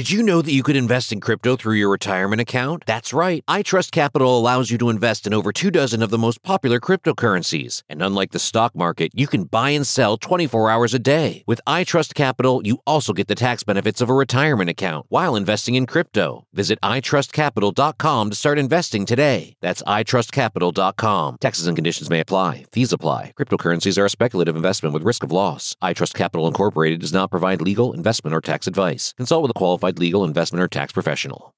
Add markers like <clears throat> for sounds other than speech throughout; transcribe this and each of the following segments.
Did you know that you could invest in crypto through your retirement account? That's right. iTrust Capital allows you to invest in over two dozen of the most popular cryptocurrencies. And unlike the stock market, you can buy and sell 24 hours a day. With iTrust Capital, you also get the tax benefits of a retirement account while investing in crypto. Visit itrustcapital.com to start investing today. That's itrustcapital.com. Taxes and conditions may apply. Fees apply. Cryptocurrencies are a speculative investment with risk of loss. iTrust Capital Incorporated does not provide legal, investment, or tax advice. Consult with a qualified legal, investment, or tax professional.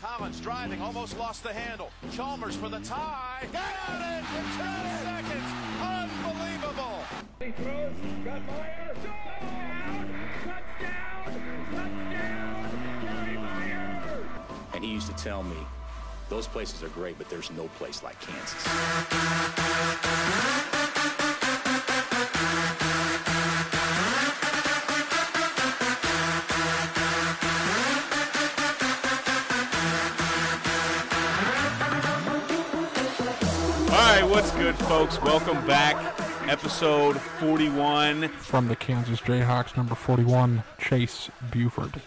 Collins driving, almost lost the handle. Chalmers for the tie. Got it for 10 seconds. Unbelievable. He throws, got Meyer, And he used to tell me, those places are great, but there's no place like Kansas. All right, what's good, folks? Welcome back. Episode 41 From the Kansas Jayhawks, number 41, Chase Buford.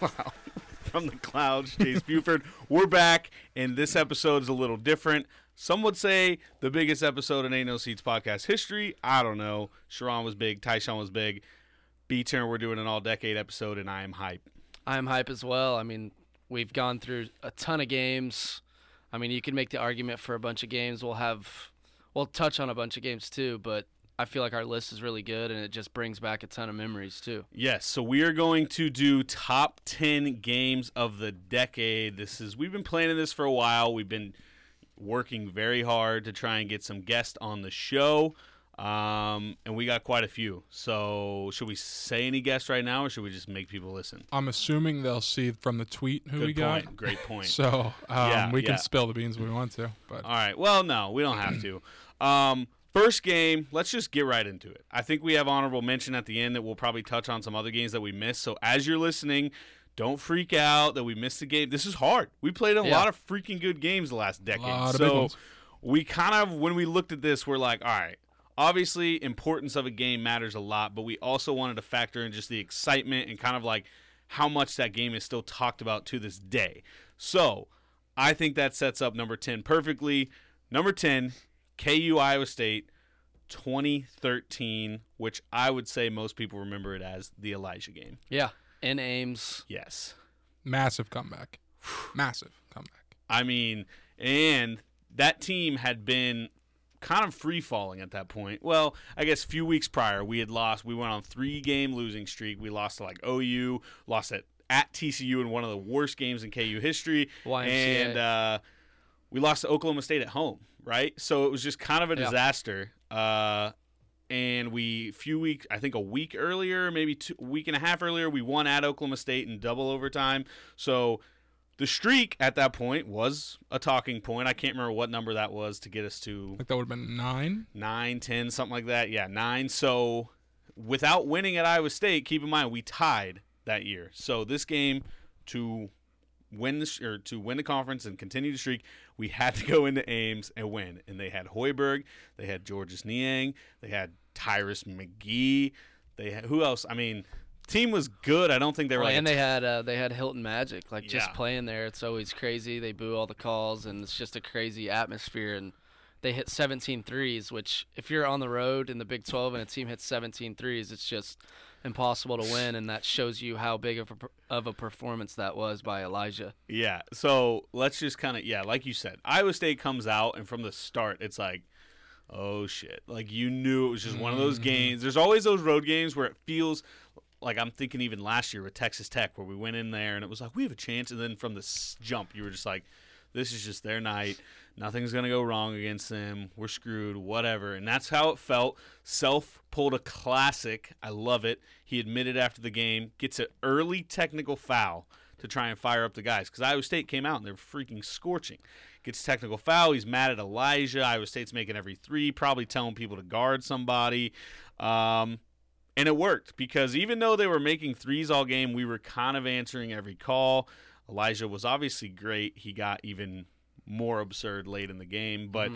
From the clouds. Chase Buford. We're back, and this episode is a little different. Some would say the biggest episode in Ain't No Seats podcast history. I don't know. Sharon was big. Tyshawn was big. B turn, we're doing an all decade episode, and I am hype. I'm hype as well. I mean, we've gone through a ton of games. I mean, you can make the argument for a bunch of games. We'll have, we'll touch on a bunch of games too, but I feel like our list is really good and it just brings back a ton of memories too. Yes, so we are going to do top 10 games of the decade. This is we've been planning this for a while. We've been working very hard to try and get some guests on the show. Um, and we got quite a few. So, should we say any guests right now or should we just make people listen? I'm assuming they'll see from the tweet who Good we point. got. Great <laughs> point. So um, Yeah, we can spill the beans if we want to. But All right. Well, no, we don't have to. <clears throat> Um, first game, let's just get right into it. I think we have honorable mention at the end that we'll probably touch on some other games that we missed. So as you're listening, don't freak out that we missed the game. This is hard. We played a Yeah. lot of freaking good games the last decade. Lot of big so we kind of when we looked at this, we're like, all right. Obviously, importance of a game matters a lot, but we also wanted to factor in just the excitement and kind of like how much that game is still talked about to this day. So, I think that sets up number 10 perfectly. Number 10, KU Iowa State 2013, which I would say most people remember it as the Elijah game. Yeah. In Ames. Yes. massive comeback. massive comeback. I mean, and that team had been kind of free falling at that point. Well, I guess a few weeks prior, we had lost. We went on three game losing streak. We lost to like OU, lost at at TCU in one of the worst games in KU history, YMCA. and uh, we lost to Oklahoma State at home. Right, so it was just kind of a Yeah. disaster. Uh, and we few weeks, I think a week earlier, maybe two, a week and a half earlier, we won at Oklahoma State in double overtime. So the streak at that point was a talking point. I can't remember what number that was to get us to Like that would have been nine. nine, ten, something like that. Yeah, nine. So without winning at Iowa State, keep in mind we tied that year. So this game to win the sh- or to win the conference and continue the streak, we had to go into Ames and win. And they had Hoiberg, they had Georges Niang, they had Tyrus McGee, they had who else? I mean, team was good. I don't think they were Well, like and they had uh, they had Hilton Magic. Like just Yeah. playing there, it's always crazy. They boo all the calls, and it's just a crazy atmosphere. And they hit 17 threes, which if you're on the road in the Big 12 and a team hits 17 threes, it's just impossible to win. And that shows you how big of a of a performance that was by Elijah. Yeah. So let's just kind of yeah, like you said, Iowa State comes out and from the start, it's like, oh shit, like you knew it was just one of those mm-hmm. games. There's always those road games where it feels like I'm thinking even last year with Texas Tech where we went in there and it was like we have a chance, and then from the jump you were just like, this is just their night. Nothing's gonna go wrong against them. We're screwed. Whatever. And that's how it felt. Self pulled a classic. I love it. He admitted after the game, gets an early technical foul to try and fire up the guys because Iowa State came out and they're freaking scorching. Gets technical foul. He's mad at Elijah. Iowa State's making every three, probably telling people to guard somebody. Um, and it worked because even though they were making threes all game, we were kind of answering every call. Elijah was obviously great. He got even more absurd late in the game, but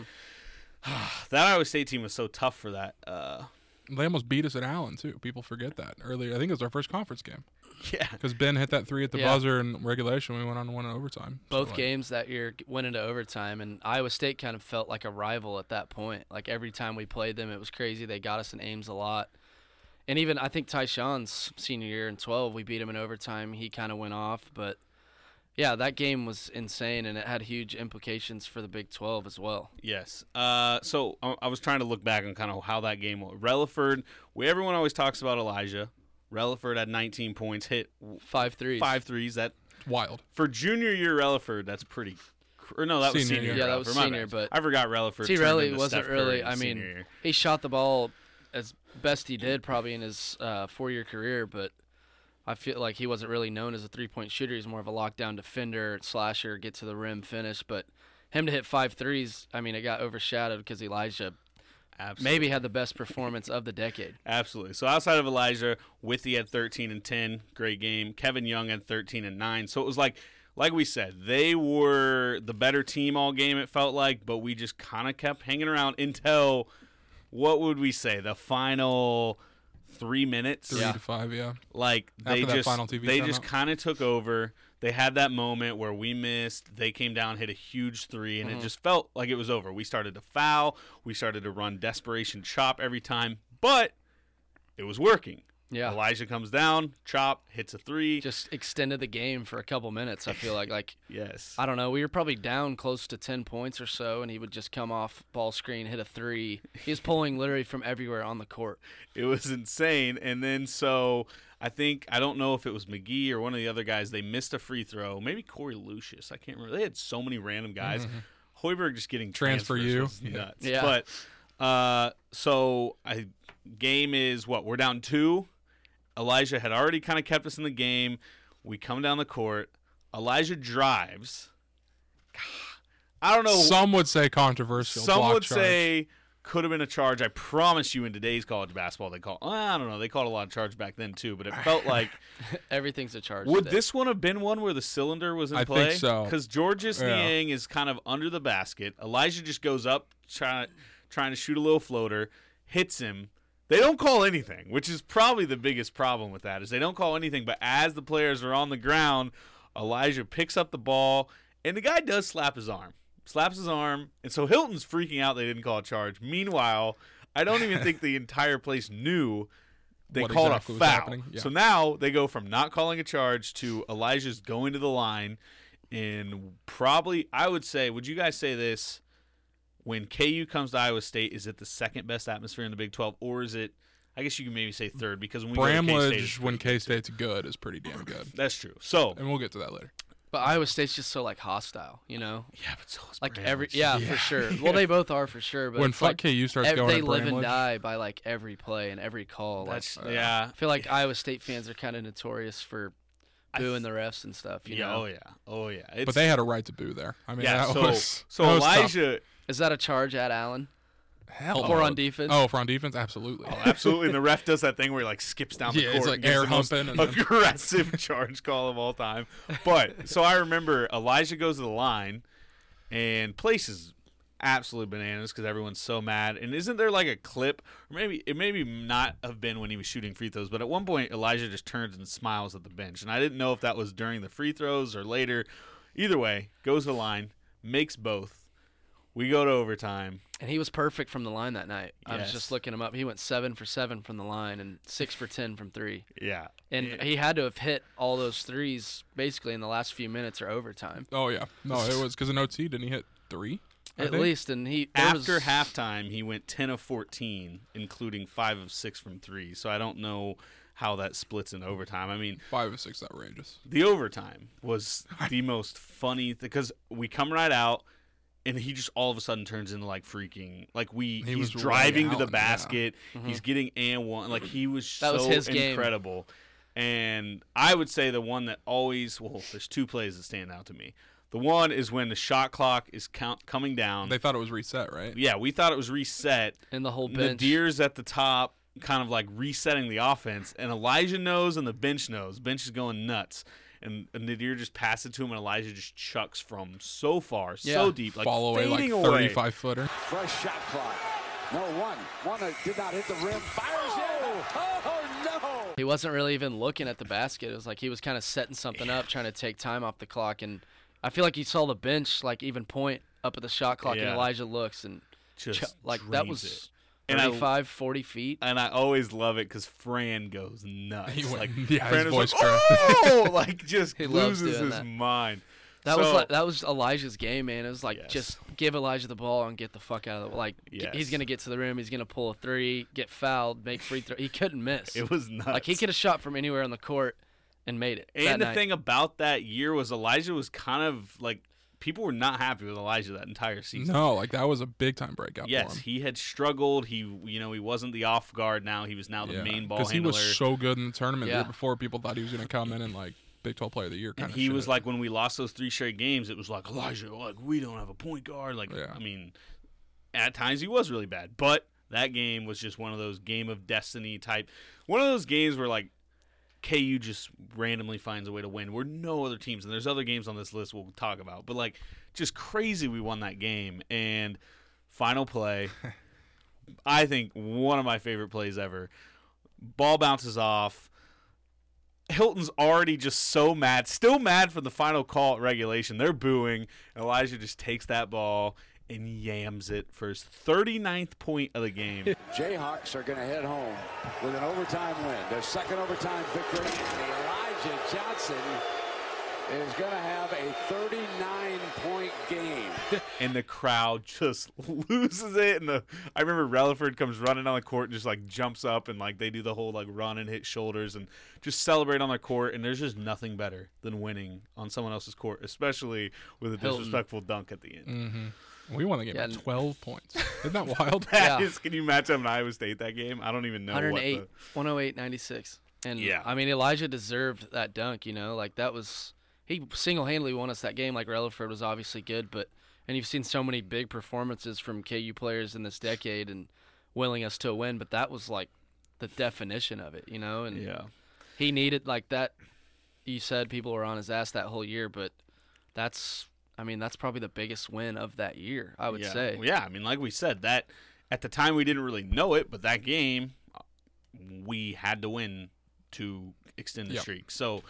<sighs> that Iowa State team was so tough for that. Uh, They almost beat us at Allen too. People forget that earlier. I think it was our first conference game <laughs> yeah, because Ben hit that three at the Yeah. buzzer in regulation. We went on to win in overtime. So, Both like, games that year went into overtime, and Iowa State kind of felt like a rival at that point. Like every time we played them, it was crazy. They got us in Ames a lot, and even I think Tyshawn's senior year in 12, we beat him in overtime. He kind of went off, but yeah, that game was insane, and it had huge implications for the Big 12 as well. Yes. Uh, so I, I was trying to look back on kind of how that game went. Releford, we, everyone always talks about Elijah. Releford had 19 points, hit Five threes. five threes. That wild. for junior year Releford, that's pretty. Or no, that was Senior senior. year. year. Yeah, that was my senior, bad. but I forgot Releford. T. turned really wasn't Steph really. I mean, year. he shot the ball as best he did probably in his uh, four-year career, but I feel like he wasn't really known as a three-point shooter. He's more of a lockdown defender, slasher, get to the rim, finish. But him to hit five threes, I mean, it got overshadowed because Elijah Absolutely. maybe had the best performance of the decade. Absolutely. So outside of Elijah, Withey had 13 and 10, great game. Kevin Young had 13 and 9. So it was like like we said, they were the better team all game it felt like, but we just kind of kept hanging around until what would we say? The final 3 minutes. Three Yeah. to five. Yeah. Like they After that just final TV they timeout. just kind of took over. They had that moment where we missed. They came down, hit a huge three, and it mm-hmm. just felt like it was over. We started to foul. We started to run desperation chop every time, but it was working. Yeah. Elijah comes down, chop, hits a three. Just extended the game for a couple minutes. I feel like like <laughs> yes. I don't know. We were probably down close to 10 points or so, and he would just come off ball screen, hit a three. He was pulling <laughs> literally from everywhere on the court. It was insane. And then so I think I don't know if it was McGee or one of the other guys. They missed a free throw. Maybe Korie Lucious. I can't remember. They had so many random guys. Hoiberg just getting Transfer transfers you. was Yeah. nuts. Yeah. But uh, so I game is what we're down two. Elijah had already kind of kept us in the game. We come down the court. Elijah drives. I don't know. Some would say controversial. Some block would charge. say could have been a charge. I promise you, in today's college basketball, they call. I don't know. They called a lot of charge back then too, but it felt like <laughs> Everything's a charge. would today. this one have been one where the cylinder was in I play? think so. Because Georges Yeah. Niang is kind of under the basket. Elijah just goes up trying trying to shoot a little floater, hits him. They don't call anything, which is probably the biggest problem with that. Is they don't call anything, but as the players are on the ground, Elijah picks up the ball, and the guy does slap his arm, slaps his arm, and so Hilton's freaking out. They didn't call a charge. Meanwhile, I don't even think the <laughs> entire place knew they What called exactly a foul. yeah. So now they go from not calling a charge to Elijah's going to the line, and probably I would say, would you guys say this? When KU comes to Iowa State, is it the second best atmosphere in the Big 12, or is it? I guess you can maybe say third because when we go K-State, when K State's good is pretty damn good, That's true. So and we'll get to that later. But Iowa State's just so like hostile, you know. yeah, but so is Like Bramlage. every yeah, for sure. <laughs> Well, they both are for sure. But when fuck like KU starts ev- going they at live and die by like every play and every call. Like, That's uh, yeah. I feel like Iowa State fans are kind of notorious for I booing the refs and stuff. You yeah. know, Oh yeah. Oh yeah. It's, but they had a right to boo there. I mean, yeah. that So was so that was tough. Elijah. Is that a charge at Allen? Hell, For on defense? Oh, for on defense, absolutely. Oh, absolutely. And the ref does that thing where he like skips down the Yeah, court. it's like and air the most humping and aggressive <laughs> charge call of all time. But so I remember Elijah goes to the line and places absolute bananas because everyone's so mad. And isn't there like a clip, or maybe it maybe not have been when he was shooting free throws, but at one point Elijah just turns and smiles at the bench, and I didn't know if that was during the free throws or later. Either way, goes to the line, makes both. We go to overtime. And he was perfect from the line that night. I was just looking him up. He went seven for seven from the line and six for ten from three. Yeah, And Yeah. he had to have hit all those threes basically in the last few minutes or overtime, Oh yeah, no, it was because in OT didn't he hit three? I at think? least. And he After was, halftime, he went 10 of 14, including 5 of 6 from 3. So I don't know how that splits in overtime. I mean, five or six outrageous. the overtime was <laughs> the most funny because we come right out and he just all of a sudden turns into like freaking like we He he's was driving to the out, yeah. basket mm-hmm. he's getting and one like he was That so was his game. incredible and i would say the one that always well there's two plays that stand out to me the one is when the shot clock is count coming down They thought it was reset, right? yeah we thought it was reset and the whole bench. Nadir's at the top, kind of like resetting the offense, and Elijah knows and the bench knows. Bench is going nuts. And, and Nadir just passes it to him, and Elijah just chucks from so far, so deep, like Fall away like 35 footer. Fresh shot clock. No one. One that did not hit the rim. Fires in. Oh, no. He wasn't really even looking at the basket. It was like he was kind of setting something up, trying to take time off the clock. And I feel like he saw the bench like even point up at the shot clock, Yeah. and Elijah looks and Just ch- like that was it. And I- 35, 40 feet. And I always love it because Fran goes nuts. He went- like, <laughs> yeah, Fran his is voice like, cracked. oh, <laughs> like just He loses doing his that. mind. That was like that was Elijah's game, man. It was like Yes. just give Elijah the ball and get the fuck out of the like. g- Yes. He's gonna get to the rim. He's gonna pull a three, get fouled, make free throw. He couldn't miss. <laughs> It was nuts. like he could have shot from anywhere on the court and made it. that And the night. thing about that year was Elijah was kind of like people were not happy with Elijah that entire season. No, like that was a big time breakout Yes, he had struggled. He, you know, he wasn't the off guard. Now he was now the Yeah, main ball because he was so good in the tournament the Yeah. year before. People thought he was going to come in and like Big 12 Player of the Year kind and of. he was like when we lost those three straight games, it was like Elijah, like we don't have a point guard. Like Yeah. I mean, at times he was really bad, but that game was just one of those game of destiny type. One of those games where like KU just randomly finds a way to win where no other teams and there's other games on this list we'll talk about, but like just crazy we won that game and final play. <laughs> I think one of my favorite plays ever. Ball bounces off. Hilton's already just so mad, still mad from the final call at regulation. They're booing. Elijah just takes that ball and yams it for his 39th point of the game. <laughs> Jayhawks are going to head home with an overtime win. Their second overtime victory. And Elijah Johnson is going to have a 39 point game. <laughs> and the crowd just <laughs> loses it. And the I remember Releford comes running on the court and just like jumps up and like they do the whole like run and hit shoulders and just celebrate on the court. And there's just nothing better than winning on someone else's court, especially with a Hilton. disrespectful dunk at the end. hmm We won the game Yeah, by 12 points. Isn't that <laughs> wild? That Yeah. is- can you match up in Iowa State that game? I don't even know what 108, the 108, 96. And Yeah. I mean Elijah deserved that dunk. You know, like that was he single handedly won us that game. Like Releford was obviously good, but and you've seen so many big performances from KU players in this decade and willing us to a win, but that was like the definition of it. You know, and yeah. he needed like that. You said people were on his ass that whole year, but that's I mean that's probably the biggest win of that year. I would yeah. say. Yeah, I mean, like we said, that at the time we didn't really know it, but that game uh, we had to win to extend the Yep. streak. So,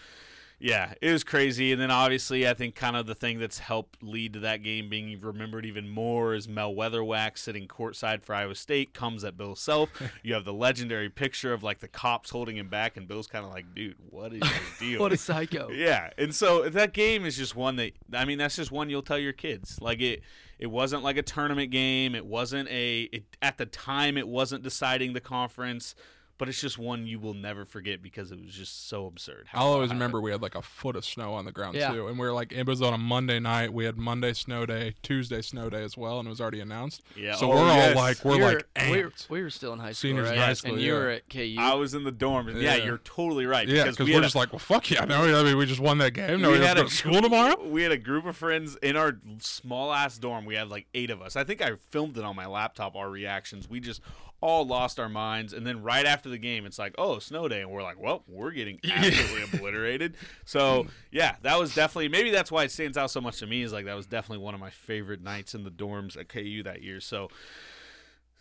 yeah, it was crazy. And then obviously, I think kind of the thing that's helped lead to that game being remembered even more is Mel Weatherwax sitting courtside for Iowa State comes at Bill Self. <laughs> you have the legendary picture of like the cops holding him back, and Bill's kind of like, "Dude, what is your <laughs> deal?" What a psycho. <laughs> Yeah, and so that game is just one that I mean that's just one you'll tell your kids. Like it, it wasn't like a tournament game. It wasn't a. It, at the time, it wasn't deciding the conference, but it's just one you will never forget because it was just so absurd. how I'll always remember we had like a foot of snow on the ground Yeah. too, and we were like, it was on a Monday night. We had Monday snow day, Tuesday snow day as well, and it was already announced. Yeah. So Oh, we're yes. all like, we're You like, were- we, were, we were still in high school, Seniors in right? high school, and you were at KU. I was in the dorm. Yeah, Yeah. you're totally right. yeah, because because we we're had a- just like, well, fuck yeah. No, I mean, we just won that game. No, we we had have to a go to school tomorrow. We had a group of friends in our small ass dorm. We had like eight of us. I think I filmed it on my laptop. Our reactions. We just all lost our minds. And then right after the game, it's like, oh, snow day, and we're like, well, we're getting <laughs> absolutely obliterated. So yeah, that was definitely maybe that's why it stands out so much to me. Is like that was definitely one of my favorite nights in the dorms at KU that year. So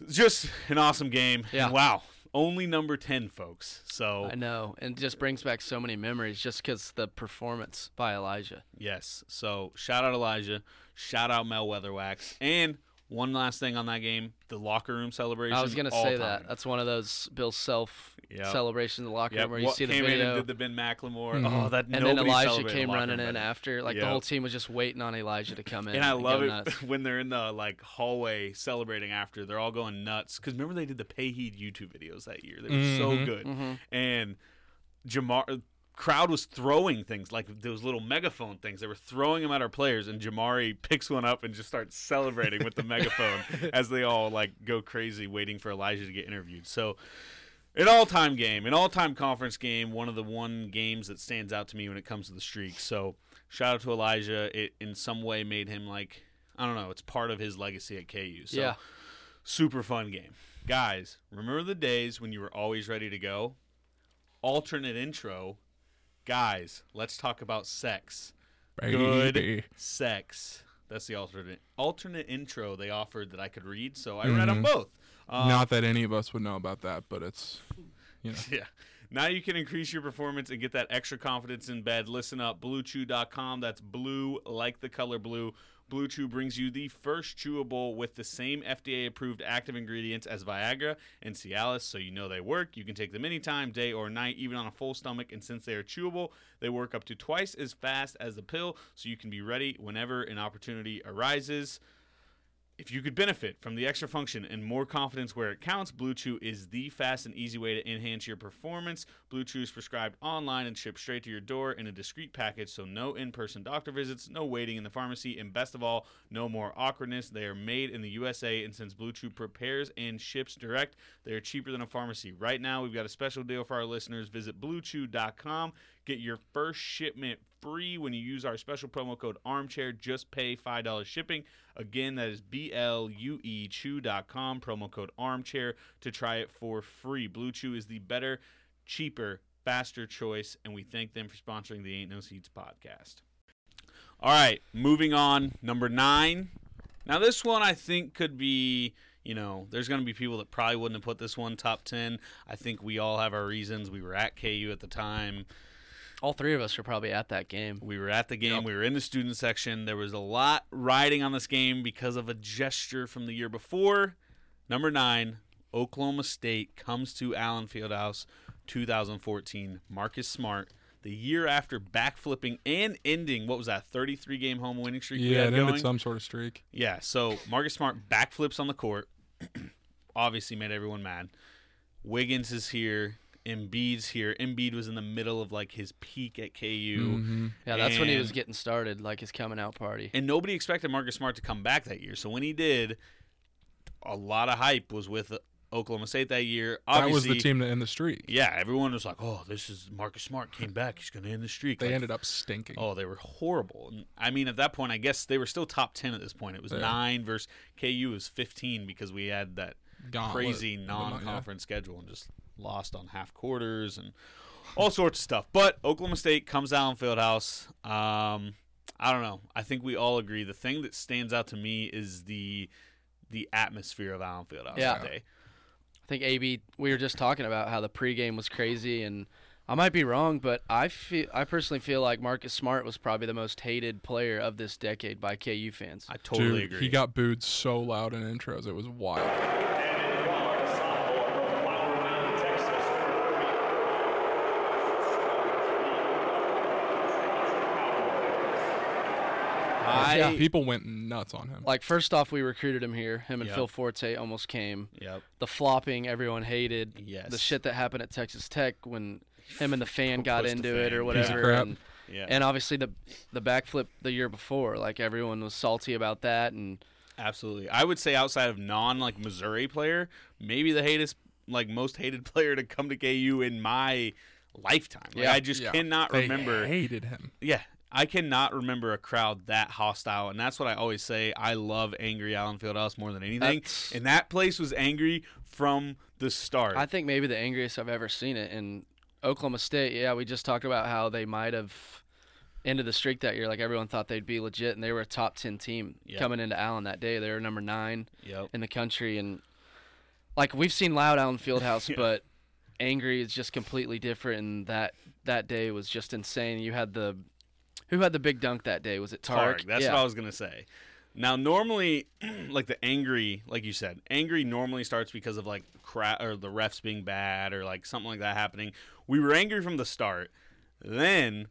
just an awesome game. Yeah. Wow. Only number ten, folks. So I know, and just brings back so many memories just because the performance by Elijah. Yes. So shout out Elijah. Shout out Mel Weatherwax. And one last thing on that game, the locker room celebration. I was gonna say time. that. That's one of those Bill Self Yep. celebrations in the locker Yep. room where you what see the came in and did the Ben McLemore. Mhm. Oh, that and then Elijah came the running room in after. Like the whole team was just waiting on Elijah to come in. And I love go it nuts. <laughs> when they're in the like hallway celebrating after. They're all going nuts because remember they did the Pay Heed YouTube videos that year. They were so Mhm. good. Mhm. And Jamar crowd was throwing things like those little megaphone things. They were throwing them at our players, and Jamari picks one up and just starts celebrating with the <laughs> megaphone as they all like go crazy waiting for Elijah to get interviewed. So. An all-time game, an all-time conference game, one of the one games that stands out to me when it comes to the streak. So, shout out to Elijah. It in some way made him like I don't know. It's part of his legacy at KU. So, Yeah. super fun game, guys. Remember the days when you were always ready to go? Alternate intro, guys. Let's talk about sex. Good sex. That's the alternate alternate intro they offered that I could read. So I read them both. Um, Not that any of us would know about that, but it's, you know. <laughs> Yeah. Now you can increase your performance and get that extra confidence in bed. Listen up, bluechew.com. That's blue like the color blue. Blue Chew brings you the first chewable with the same FDA approved active ingredients as Viagra and Cialis, so you know they work. You can take them anytime, day or night, even on a full stomach. And since they are chewable, they work up to twice as fast as the pill, so you can be ready whenever an opportunity arises. If you could benefit from the extra function and more confidence where it counts, Blue Chew is the fast and easy way to enhance your performance. Blue Chew is prescribed online and shipped straight to your door in a discreet package, so no in person doctor visits, no waiting in the pharmacy, and best of all, no more awkwardness. They are made in the USA, and since Blue Chew prepares and ships direct, they are cheaper than a pharmacy. Right now, we've got a special deal for our listeners. Visit bluechew.com. Get your first shipment free when you use our special promo code armchair. Just pay $5 shipping. Again, that is B L U E chew.com, promo code armchair to try it for free. Blue Chew is the better, cheaper, faster choice, and we thank them for sponsoring the Ain't No Seats podcast. All right, moving on. Number nine. Now, this one I think could be, you know, there's going to be people that probably wouldn't have put this one top 10. I think we all have our reasons. We were at KU at the time. All three of us were probably at that game. We were at the game. We were in the student section. There was a lot riding on this game because of a gesture from the year before. Number nine, Oklahoma State comes to Allen Fieldhouse 2014. Marcus Smart, the year after backflipping and ending, what was that, 33 game home winning streak we Yeah, had it ended going? some sort of streak. Yeah, so Marcus Smart backflips on the court. <clears throat> Obviously made everyone mad. Wiggins is here. Embiid's here. Embiid was in the middle of like his peak at KU. Mhm. Yeah, that's when he was getting started, like his coming out party. And nobody expected Marcus Smart to come back that year. So when he did, a lot of hype was with Oklahoma State that year. That was the team that ended the streak. Yeah, everyone was like, "Oh, this is Marcus Smart came back. He's going to end the streak." They Like, ended up stinking. Oh, they were horrible. And, I mean, at that point, I guess they were still top ten at this point. It was Yeah. nine versus KU was fifteen because we had that Gauntlet. crazy non-conference schedule and just lost on half quarters and all sorts of stuff. But Oklahoma State comes down Fieldhouse. Um, I don't know. I think we all agree the thing that stands out to me is the the atmosphere of Allen Fieldhouse Yeah. that day. I think AB. We were just talking about how the pregame was crazy, and I might be wrong, but I feel I personally feel like Marcus Smart was probably the most hated player of this decade by KU fans. I totally Dude, agree. he got booed so loud in intros. It was wild. I I Yeah. People went nuts on him. Like first off, we recruited him here. Him and Yep. Phil Forte almost came. Yep. The flopping everyone hated. Yes. The shit that happened at Texas Tech when him and the fan got Pushed the into it or whatever. crap. And, Yeah. and obviously the the backflip the year before, like everyone was salty about that. And Absolutely. I would say outside of non like Missouri player, maybe the hatest like most hated <laughs> player to come to KU in my lifetime. Like, Yeah. I just Yeah. cannot They remember hated him. Yeah. I cannot remember a crowd that hostile, and that's what I always say. I love angry Allen Fieldhouse more than anything, That's- and that place was angry from the start. I think maybe the angriest I've ever seen it in Oklahoma State. Yeah, we just talked about how they might have ended the streak that year. Like everyone thought they'd be legit, and they were a top ten team Yep. coming into Allen that day. They were number nine Yep. in the country, and like we've seen loud Allen Fieldhouse, <laughs> Yeah. but angry is just completely different. And that that day was just insane. You had the who had the big dunk that day? Was it Tarik? Tarik. That's yeah. what I was gonna say. Now, normally, <clears throat> like the angry, like you said, angry normally starts because of like crap or the refs being bad or like something like that happening. We were angry from the start. Then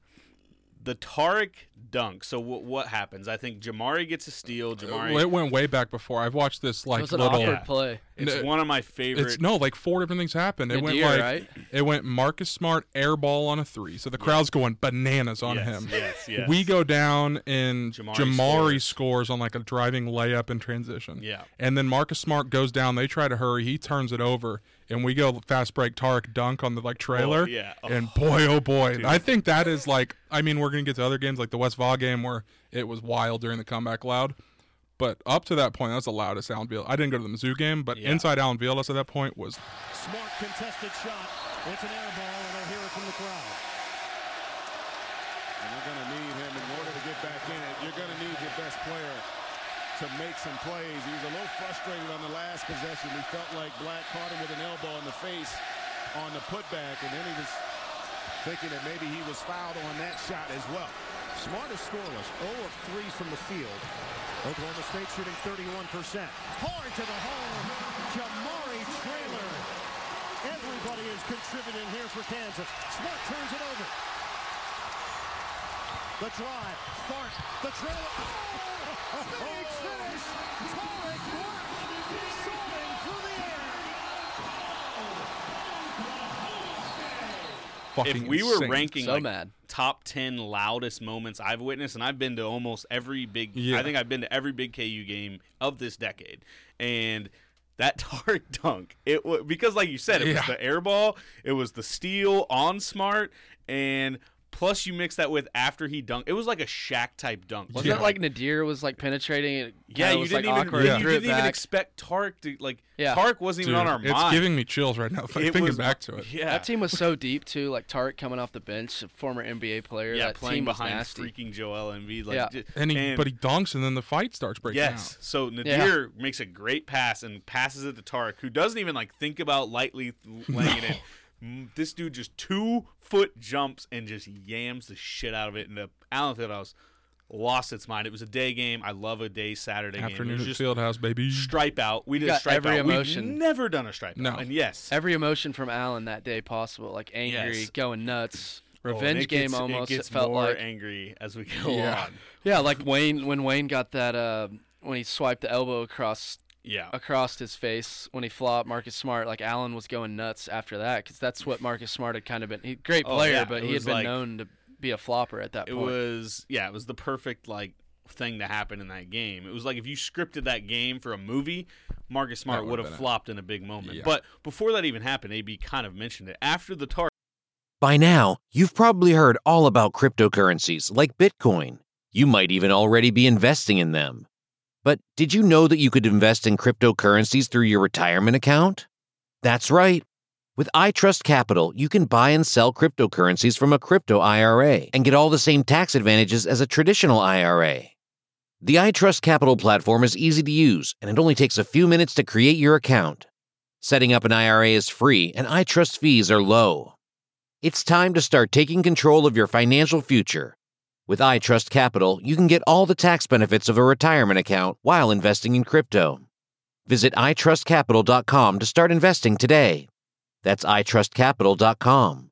the Tarik dunk. So what what happens? I think Jamari gets a steal. Jamari. It went way back before. I've watched this It like was an little. awkward Yeah. play. It's No, one of my favorite. It's no, like four different things happened. It went Nadir, like right? it went Marcus Smart air ball on a three, so the crowd's going bananas on yes, him. Yes, yes. We go down and Jamari Jamari, scores. scores. on like a driving layup in transition. Yeah. And then Marcus Smart goes down. They try to hurry. He turns it over, and we go fast break. Tarik dunk on the like oh, trailer. yeah. And Oh, boy, oh boy, dude. I think that is like. I mean, we're gonna get to other games like the West Vaugh game where it was wild during the comeback loud. But up to that point, that was the loudest Allen Field. I didn't go to the Mizzou game, but Yeah. inside Allen Fieldhouse at that point was Smart contested shot. It's an air ball, and they'll hear it from the crowd. And they're going to need him in order to get back in it. You're going to need your best player to make some plays. He was a little frustrated on the last possession. He felt like Black caught him with an elbow in the face on the putback, and then he was thinking that maybe he was fouled on that shot as well. Smart is scoreless, 0 of 3 from the field. Oklahoma State shooting 31%. Hard to the hole, Jamari Traylor. Everybody is contributing here for Kansas. Smart turns it over. The drive, Fart, the trailer. Oh, <laughs> finish. Tarik Black soaring through the air. Fucking. if we were insane. ranking So like, mad. top 10 loudest moments I've witnessed, and I've been to almost every big, Yeah. I think I've been to every big KU game of this decade. And that <laughs> Tarik dunk, it was because, like you said, it was the air ball, it was the steal on smart, and plus you mix that with after he dunked. It was like a Shaq type dunk. Wasn't Yeah. it like Nadir was like penetrating it? yeah, kinda you was, didn't like, even, awkward, you didn't it even expect Tarik to, like, Yeah. Tarik wasn't even on our it's mind. It's giving me chills right now. It thinking was- back to it. Yeah. That team was so deep too. Like Tarik coming off the bench, a former NBA player. yeah, that playing team behind nasty. freaking Joel Embiid. Like, Yeah. ju- And he, but he dunks, and then the fight starts breaking Yes. out. So Nadir makes a great pass and passes it to Tarik, who doesn't even like think about lightly laying it in. Mm, <laughs> This dude just two foot jumps and just yams the shit out of it. And the Allen Fieldhouse lost its mind. It was a day game. I love a day Saturday Afternoon game. at It was just Fieldhouse, baby. stripe out. We did got a stripe every out. emotion. We've never done a stripe No. out. And yes, Every emotion from Allen that day possible, like angry, Yes. going nuts, Oh, revenge it game gets- almost. It gets felt more like angry as we go Yeah. on. yeah, like Wayne when Wayne got that uh, when he swiped the elbow across Yeah. across his face when he flopped Marcus Smart. Like Allen was going nuts after that because that's what Marcus Smart had kind of been. He great Oh, player, yeah, but it he had been like- known to be a flopper at that It point. was yeah, it was the perfect like thing to happen in that game. It was like if you scripted that game for a movie, Marcus Smart would would've have been it. flopped in a big moment. Yeah. But before that even happened, AB kind of mentioned it. After the tar By now, you've probably heard all about cryptocurrencies like Bitcoin. You might even already be investing in them. But did you know that you could invest in cryptocurrencies through your retirement account? That's right. With iTrust Capital, you can buy and sell cryptocurrencies from a crypto IRA and get all the same tax advantages as a traditional IRA. The iTrust Capital platform is easy to use, and it only takes a few minutes to create your account. Setting up an IRA is free, and iTrust fees are low. It's time to start taking control of your financial future. With iTrust Capital, you can get all the tax benefits of a retirement account while investing in crypto. Visit itrustcapital.com to start investing today. That's itrustcapital.com.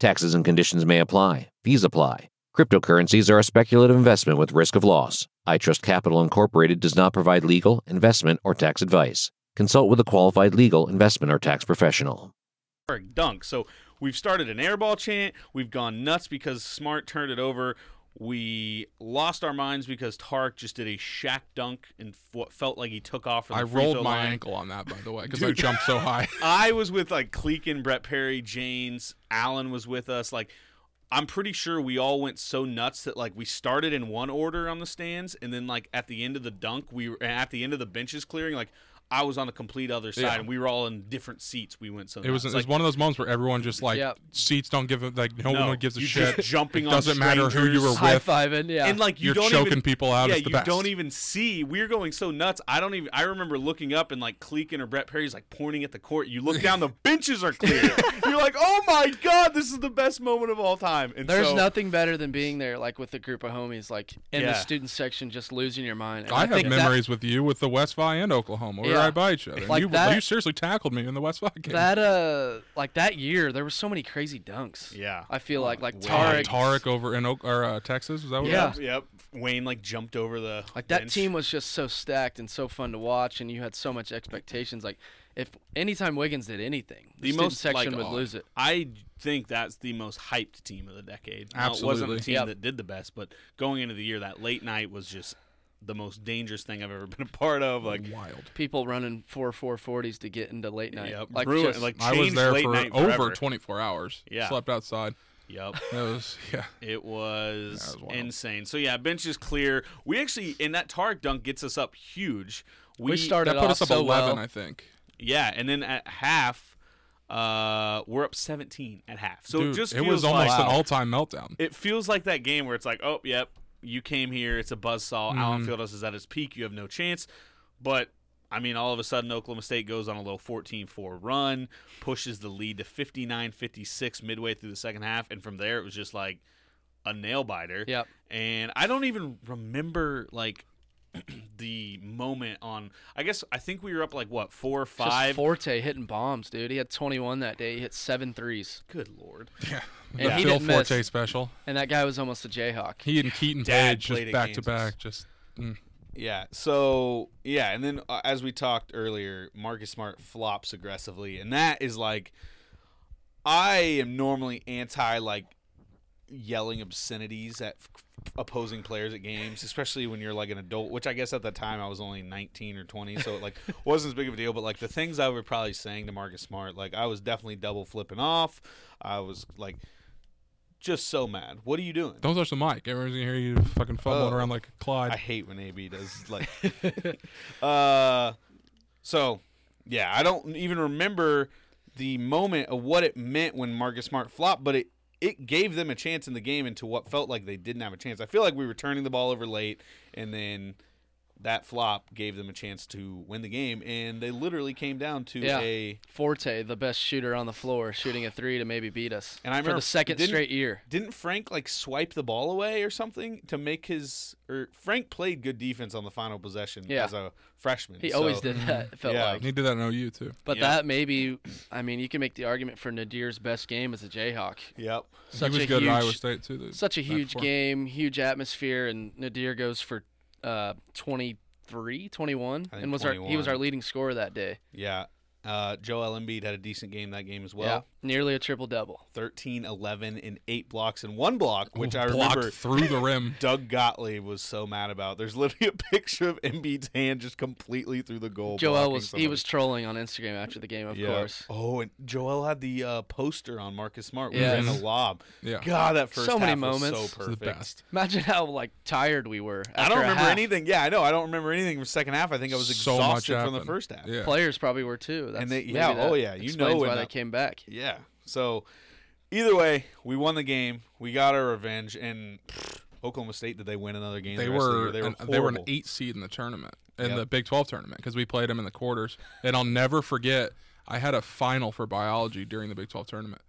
Taxes and conditions may apply. Fees apply. Cryptocurrencies are a speculative investment with risk of loss. iTrust Capital Incorporated does not provide legal, investment, or tax advice. Consult with a qualified legal, investment, or tax professional. dunk. So we've started an airball chant. We've gone nuts because Smart turned it over. We lost our minds because Tark just did a Shaq dunk and what felt like he took off. From the I rolled my line. ankle on that, by the way, because I jumped so high. <laughs> I was with like Cleakin, Brett Perry, James, Allen was with us. Like, I'm pretty sure we all went so nuts that like we started in one order on the stands, and then like at the end of the dunk, we were at the end of the benches clearing. Like, I was on the complete other side, Yeah. and we were all in different seats. We went so It was, it was like, one of those moments where everyone just like Yep. seats don't give a like no, No, one gives a you shit. just jumping it on doesn't matter who you were strangers. High with. fiving, yeah. and like you You're don't choking even, people out, Yeah, it's the you best. don't even see. We're going so nuts. I don't even. I remember looking up and like Cleakin or Brett Perry's like pointing at the court. You look down, the <laughs> benches are clear. You're like, oh my god, this is the best moment of all time. And There's so, nothing better than being there, like with a group of homies, like in Yeah. the student section, just losing your mind. And I have think that- memories with you with the West Vi and Oklahoma. We were Yeah. right by each other. Like you, that- you seriously tackled me in the West Vi game. That uh, like that year, there were so many crazy dunks. Yeah. I feel like like Way. Tarik, Tarik over in Oak, or uh, Texas. Was that what Yeah. it was? Yep. Wayne like jumped over the like that bench. team was just so stacked and so fun to watch, and you had so much expectations. Like if anytime Wiggins did anything, the, The most section like, would lose it. I think that's the most hyped team of the decade. Now, it wasn't the team Yep. that did the best, but going into the year, that late night was just the most dangerous thing I've ever <laughs> been a part of. Like, Wild. People running four four forties to get into late night. Yep. Like Ruin- just, like I was there late for night over 24 hours. Yeah. Slept outside. yep. It was yeah. It was, That was insane. So yeah, bench is clear. We actually in that Tarik dunk gets us up huge. We, we started That put off us up so 11, well. I think. yeah, and then at half, uh, we're up 17 at half. So Dude, it just it was almost like, an all-time meltdown. it feels like that game where it's like, oh, yep, you came here. It's a buzzsaw. Mm-hmm. Allen Fieldhouse is at its peak. You have no chance. But I mean, all of a sudden, Oklahoma State goes on a little 14-4 run, pushes the lead to 59-56 midway through the second half, and from there it was just like a nail biter. Yep. And I don't even remember like <clears throat> the moment on. I guess I think we were up like what four or Just five. Forte hitting bombs, dude. He had 21 that day. He hit seven threes, Good lord. Yeah. And The he Phil didn't miss. Forte special. and that guy was almost a Jayhawk. He and Keiton Dad Page just at back to back. Just mm. Yeah. So yeah, and then uh, as we talked earlier, Marcus Smart flops aggressively, and that is like, I am normally anti like yelling obscenities at opposing players at games, especially when you're like an adult. Which I guess at that time I was only 19 or 20, so it like <laughs> wasn't as big of a deal. But like the things I were probably saying to Marcus Smart, like I was definitely double flipping off. I was like. Just so mad. What are you doing? don't touch the mic. Everyone's gonna hear you fucking fumbling Oh. around like Clyde. I hate when AB does like. <laughs> uh, so yeah, I don't even remember the moment of what it meant when Marcus Smart flopped, but it it gave them a chance in the game into what felt like they didn't have a chance. I feel like we were turning the ball over late, and then that flop gave them a chance to win the game, and they literally came down to Yeah. a. Forte, the best shooter on the floor, shooting a three to maybe beat us. And I for remember the second straight year. Didn't Frank like swipe the ball away or something to make his or Frank played good defense on the final possession Yeah. as a freshman. He so- always did that. It felt Yeah. like. he did that in OU too. But Yeah. that maybe, I mean, you can make the argument for Nadir's best game as a Jayhawk. Yep. Such he was a good huge, at Iowa State too. the such a huge game, huge atmosphere, and Nadir goes for uh, 23, 21, think and was our he was our leading scorer that day. Yeah. Uh, Joel Embiid had a decent game that game as yeah, well. Nearly a triple double. 13, 11, and eight blocks and one block, which I Blocked remember through the rim. <laughs> Doug Gottlieb was so mad about. There's literally a picture of Embiid's hand just completely through the goal. Joel blocking was he was trolling on Instagram after the game, of Yeah. course. Oh, and Joel had the uh, poster on Marcus Smart. We Yes. ran the lob. Yeah. God, that first So many was moments. so It's It's perfect. the best. Imagine how like tired we were. I don't a remember half. anything. Yeah, I know. I don't remember anything from the second half. I think I was So much exhausted from the first half. Yeah. Players probably were too. That's, they- yeah, oh, yeah, you explains know why in they came back. Yeah. So either way, we won the game. We got our revenge. And pfft, Oklahoma State, did they win another game? They the of the were. They were, an, they were an eight seed in the tournament in Yep. the Big 12 tournament because we played them in the quarters. And I'll never forget, I had a final for biology during the Big 12 tournament.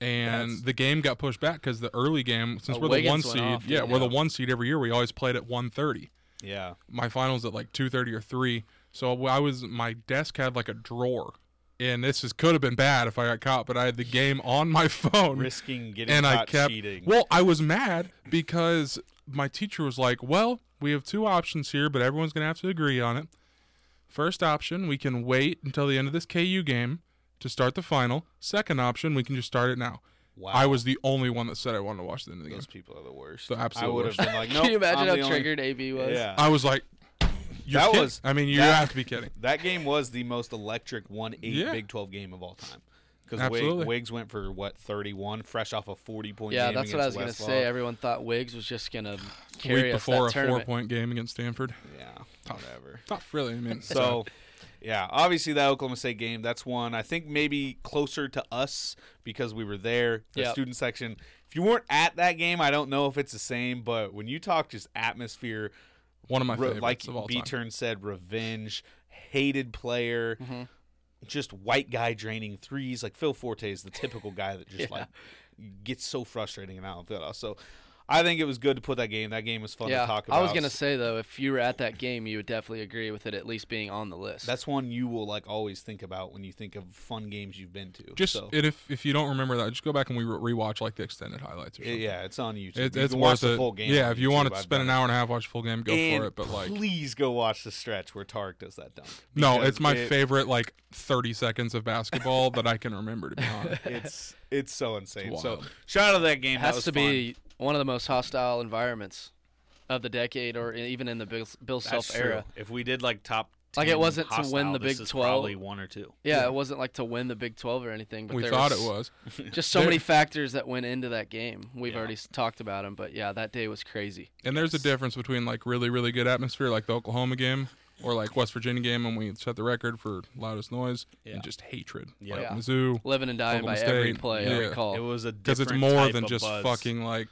And That's- the game got pushed back because the early game, oh, since Oh, we're the one seed, off, yeah, didn't we're the one seed every year. We always played at 1:30. Yeah. My finals at like 2:30 or three. So I was my desk had like a drawer, and this is could have been bad if I got caught. But I had the game on my phone, Risking getting and caught I kept. cheating. Well, I was mad because my teacher was like, "Well, we have two options here, but everyone's going to have to agree on it. First option, we can wait until the end of this KU game to start the final. Second option, we can just start it now. Wow. I was the only one that said I wanted to watch the end of the game. Those people are the worst. The absolute I would have been like, no. <laughs> Can you imagine how triggered AB was? Yeah. I was like, you're That kidding. was- I mean, you that- have to be kidding. That game was the most electric one eight Yeah. Big Twelve game of all time. Because Absolutely. Wiggs went for what thirty one, fresh off a forty point. Yeah, game that's what I was against gonna Westlaw. say. Everyone thought Wiggs was just gonna carry Week us before that a tournament. four-point game against Stanford. Yeah, Tough. whatever. Tough, really. I mean, <laughs> So, yeah, obviously that Oklahoma State game, that's one. I think maybe closer to us because we were there, the Yep. student section. If you weren't at that game, I don't know if it's the same, but when you talk just atmosphere, one of my re- favorites like of all B time. Turn said, revenge, hated player, mm-hmm. just white guy draining threes. Like Phil Forte is the typical guy that just <laughs> like gets so frustrating and out of it. So I think it was good to put that game. That game was fun yeah, to talk about. I was gonna say though, if you were at that game, you would definitely agree with it at least being on the list. That's one you will like always think about when you think of fun games you've been to. Just so, it, if if you don't remember that, just go back and we re- rewatch like the extended highlights or something. yeah, it's on YouTube. It, You it's can watch worth the it. full game. yeah, if you YouTube. want to spend an hour and a half watch the full game, go And for it. But like, please go watch the stretch where Tarik does that dunk. no, it's my it- favorite like thirty seconds of basketball that I can remember. To be honest, <laughs> It's it's so insane. It's so shout out to that game. It that has was to fun. be one of the most hostile environments of the decade, or even in the Bill, Bill Self true. era. If we did like top, Like, it wasn't to win the Big 12. Probably one or two. Yeah, it wasn't like to win the Big 12 or anything, but we thought was it was. <laughs> just so many <laughs> factors that went into that game. We've Yeah. already talked about them, but yeah, that day was crazy. And there's a difference between like really really good atmosphere, like the Oklahoma game, or like West Virginia game when we set the record for loudest noise, Yeah. and just hatred. Yeah. Like Yeah. Mizzou, Living and dying Oklahoma by every play, yeah. every call. It was a because it's more type than just buzz. fucking like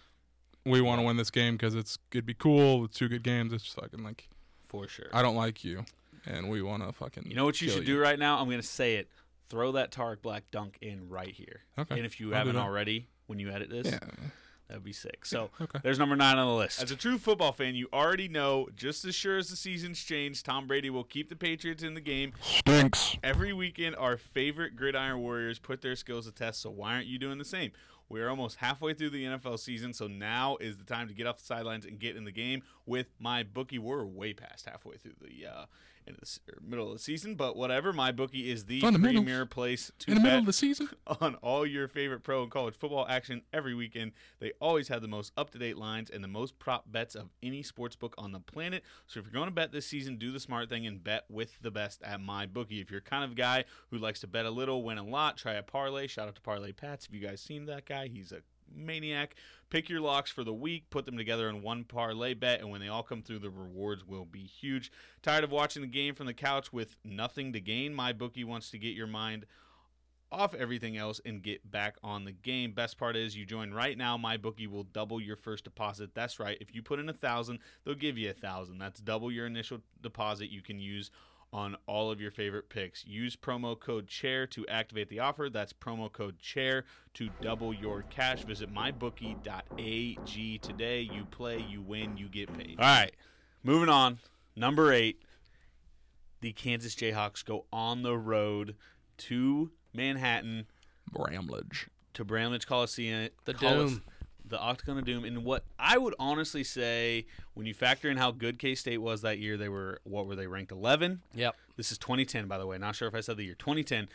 we want to win this game because it's it'd be cool. It's two good games. It's just fucking like for sure. I don't like you, and we want to fucking. You know what you kill should do right now? I'm going to say it. Throw that Tarik Black dunk in right here. Okay. And if you I'll haven't already, when you edit this, Yeah. that would be sick. So Okay. there's number nine on the list. As a true football fan, you already know just as sure as the season's change, Tom Brady will keep the Patriots in the game. Stinks. Every weekend, our favorite gridiron warriors put their skills to test, so why aren't you doing the same? We're almost halfway through the NFL season, so now is the time to get off the sidelines and get in the game with my bookie. We're way past halfway through the uh, into the or middle of the season, but whatever. My bookie is the premier place to In the middle bet of the season. <laughs> on all your favorite pro and college football action every weekend. They always have the most up to date lines and the most prop bets of any sports book on the planet. So if you're going to bet this season, do the smart thing and bet with the best at my bookie. If you're kind of a guy who likes to bet a little, win a lot, try a parlay. Shout out to Parlay Pats. If you guys seen that guy, he's a maniac. Pick your locks for the week, put them together in one parlay bet, and when they all come through, the rewards will be huge. Tired of watching the game from the couch with nothing to gain? My bookie wants to get your mind off everything else and get back on the game. Best part is you join right now, my bookie will double your first deposit. That's right. If you put in a thousand, they'll give you a thousand. That's double your initial deposit you can use on all of your favorite picks. Use promo code chair to activate the offer. That's promo code chair to double your cash. Visit mybookie.ag today. You play, you win, you get paid. All right. Moving on. Number 8. The Kansas Jayhawks go on the road to Manhattan Bramlage. to Bramlage Coliseum. The Colis- Doom. The Octagon of Doom. And what I would honestly say, when you factor in how good K State was that year, they were, what were they, ranked 11? Yep. This is 2010, by the way. Not sure if I said the year. 2010.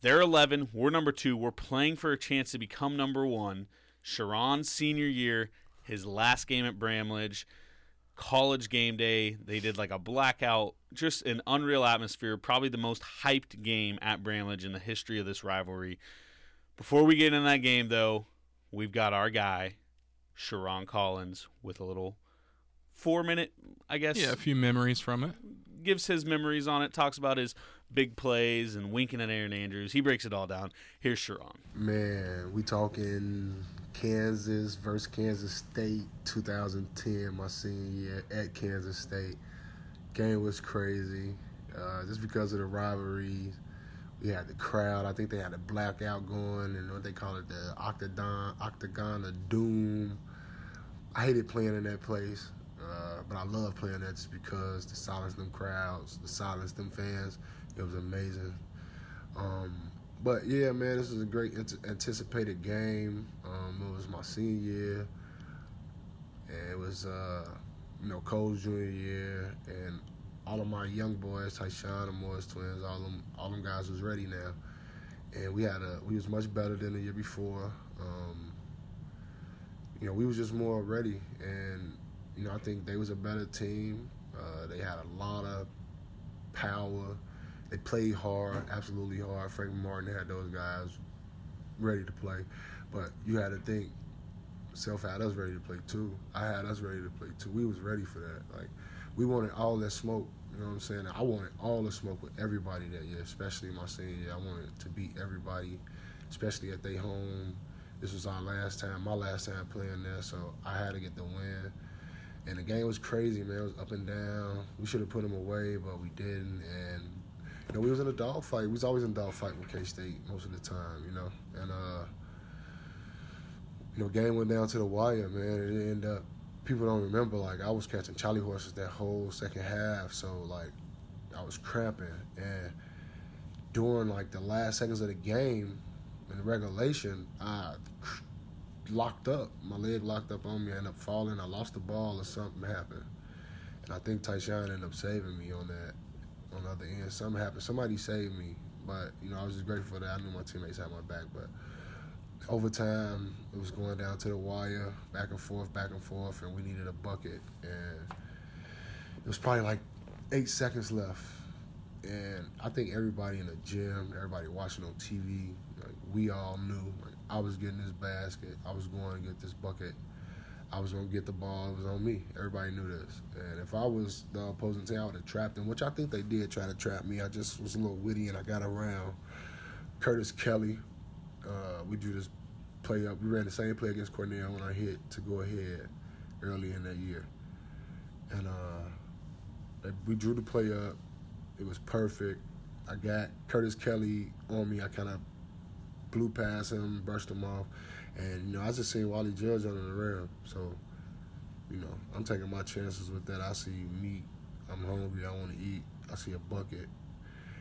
They're 11. We're number two. We're playing for a chance to become number one. Sherron's senior year, his last game at Bramlage, college game day. They did like a blackout, just an unreal atmosphere. Probably the most hyped game at Bramlage in the history of this rivalry. Before we get in that game, though, we've got our guy, Sherron Collins, with a little four minute, I guess Yeah, a few memories from it. gives his memories on it, talks about his big plays and winking at Erin Andrews. He breaks it all down. Here's Sherron. Man, we talking Kansas versus Kansas State 2010, my senior year at Kansas State. Game was crazy. Uh, just because of the rivalry. We had the crowd. I think they had a blackout going and what they call it, the octagon, octagon of doom. I hated playing in that place, uh, but I love playing that just because the silence them crowds, the silence them fans. It was amazing. Um, but yeah, man, this was a great ant- anticipated game. Um, it was my senior year, and it was uh, you know, Cole's junior year, and all of my young boys, Tyshawn and Morris twins, all them, all them guys was ready now, and we had a, we was much better than the year before. Um, you know, we was just more ready, and you know, I think they was a better team. Uh, they had a lot of power. They played hard, absolutely hard. Frank Martin had those guys ready to play, but you had to think. Self had us ready to play too. I had us ready to play too. We was ready for that. Like we wanted all that smoke. You know what I'm saying? I wanted all the smoke with everybody that year, especially my senior year. I wanted to beat everybody, especially at their home. This was our last time, my last time playing there, so I had to get the win. And the game was crazy, man. It was up and down. We should have put them away, but we didn't. And you know, we was in a dog fight. We was always in a dog fight with K State most of the time, you know. And uh, you know, game went down to the wire, man. It ended up. People don't remember, like I was catching Charlie horses that whole second half, so like I was cramping. And during like the last seconds of the game, in regulation, I locked up. My leg locked up on me. I ended up falling. I lost the ball or something happened. And I think Tyshawn ended up saving me on that, on the other end. Something happened. Somebody saved me. But, you know, I was just grateful that I knew my teammates had my back. But overtime, it was going down to the wire, back and forth, back and forth, and we needed a bucket. And it was probably like eight seconds left. And I think everybody in the gym, everybody watching on TV, like, we all knew like, I was getting this basket. I was going to get this bucket. I was going to get the ball. It was on me. Everybody knew this. And if I was the opposing team, I would have trapped them, which I think they did try to trap me. I just was a little witty and I got around. Curtis Kelly, uh, we drew this play up. We ran the same play against Cornell when I hit to go ahead early in that year. And uh, we drew the play up. It was perfect. I got Curtis Kelly on me. I kind of blew past him, brushed him off, and you know I just seen Wally Judge under the rim. So, you know, I'm taking my chances with that. I see meat. I'm hungry. I want to eat. I see a bucket,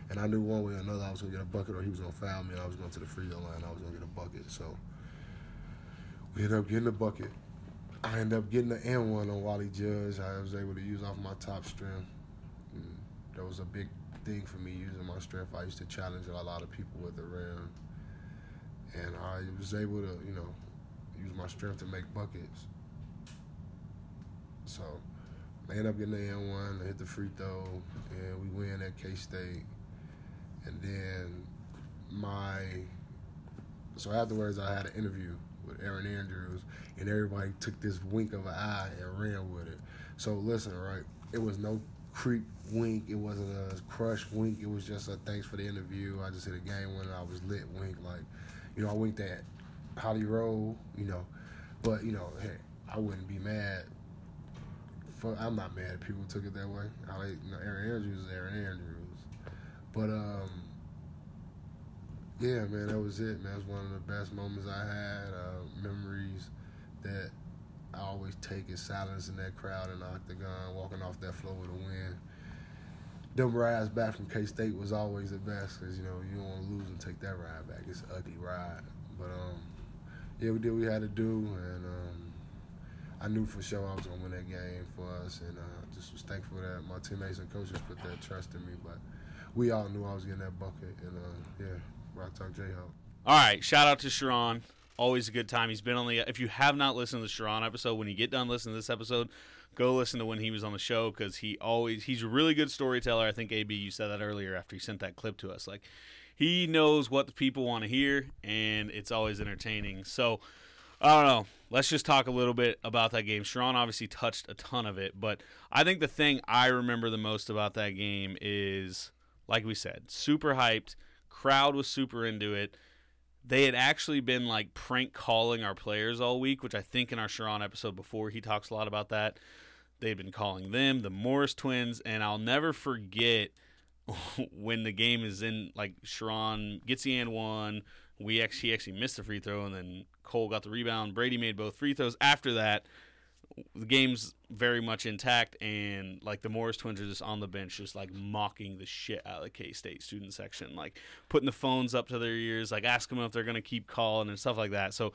and I knew one way or another I was gonna get a bucket, or he was gonna foul me, and I was going to the free throw line. I was gonna get a bucket. So we ended up getting a bucket. I ended up getting the N one on Wally Judge. I was able to use off my top strength. And that was a big thing for me using my strength. I used to challenge a lot of people with the rim and I was able to, you know, use my strength to make buckets. So I ended up getting the N one, I hit the free throw, and we win at K State. And then my so afterwards I had an interview with Erin Andrews, and everybody took this wink of an eye and ran with it. So listen, right? It was no creep wink. It wasn't a crush wink. It was just a thanks for the interview. I just hit a game when I was lit wink. Like you know, I winked at Holly Rowe, you know, but you know, hey, I wouldn't be mad. For, I'm not mad if people took it that way. I you know, Erin Andrews is Erin Andrews, but um, yeah, man, that was it, man. Was one of the best moments I had. Uh, memories that I always take is silence in that crowd in the octagon, walking off that floor with a win. Them rides back from K State was always the best because you know you don't want to lose and take that ride back. It's an ugly ride, but um, yeah, we did what we had to do, and um, I knew for sure I was gonna win that game for us, and uh, just was thankful that my teammates and coaches put that trust in me. But we all knew I was getting that bucket, and uh, yeah, Rock Chalk Jayhawk. All right, shout out to Sherron. Always a good time. He's been on the. If you have not listened to the Sherron episode, when you get done listening to this episode, go listen to when he was on the show because he always he's a really good storyteller. I think AB you said that earlier after he sent that clip to us. Like he knows what the people want to hear, and it's always entertaining. So I don't know. Let's just talk a little bit about that game. Sherron obviously touched a ton of it, but I think the thing I remember the most about that game is, like we said, super hyped. Crowd was super into it they had actually been like prank calling our players all week, which I think in our Sherron episode before he talks a lot about that. They've been calling them the Morris twins, and I'll never forget <laughs> when the game is in like Sherron gets the and one. We actually he actually missed the free throw, and then Cole got the rebound. Brady made both free throws. After that, the game's very much intact, and like the Morris twins are just on the bench, just like mocking the shit out of the K State student section, like putting the phones up to their ears, like asking them if they're gonna keep calling and stuff like that. So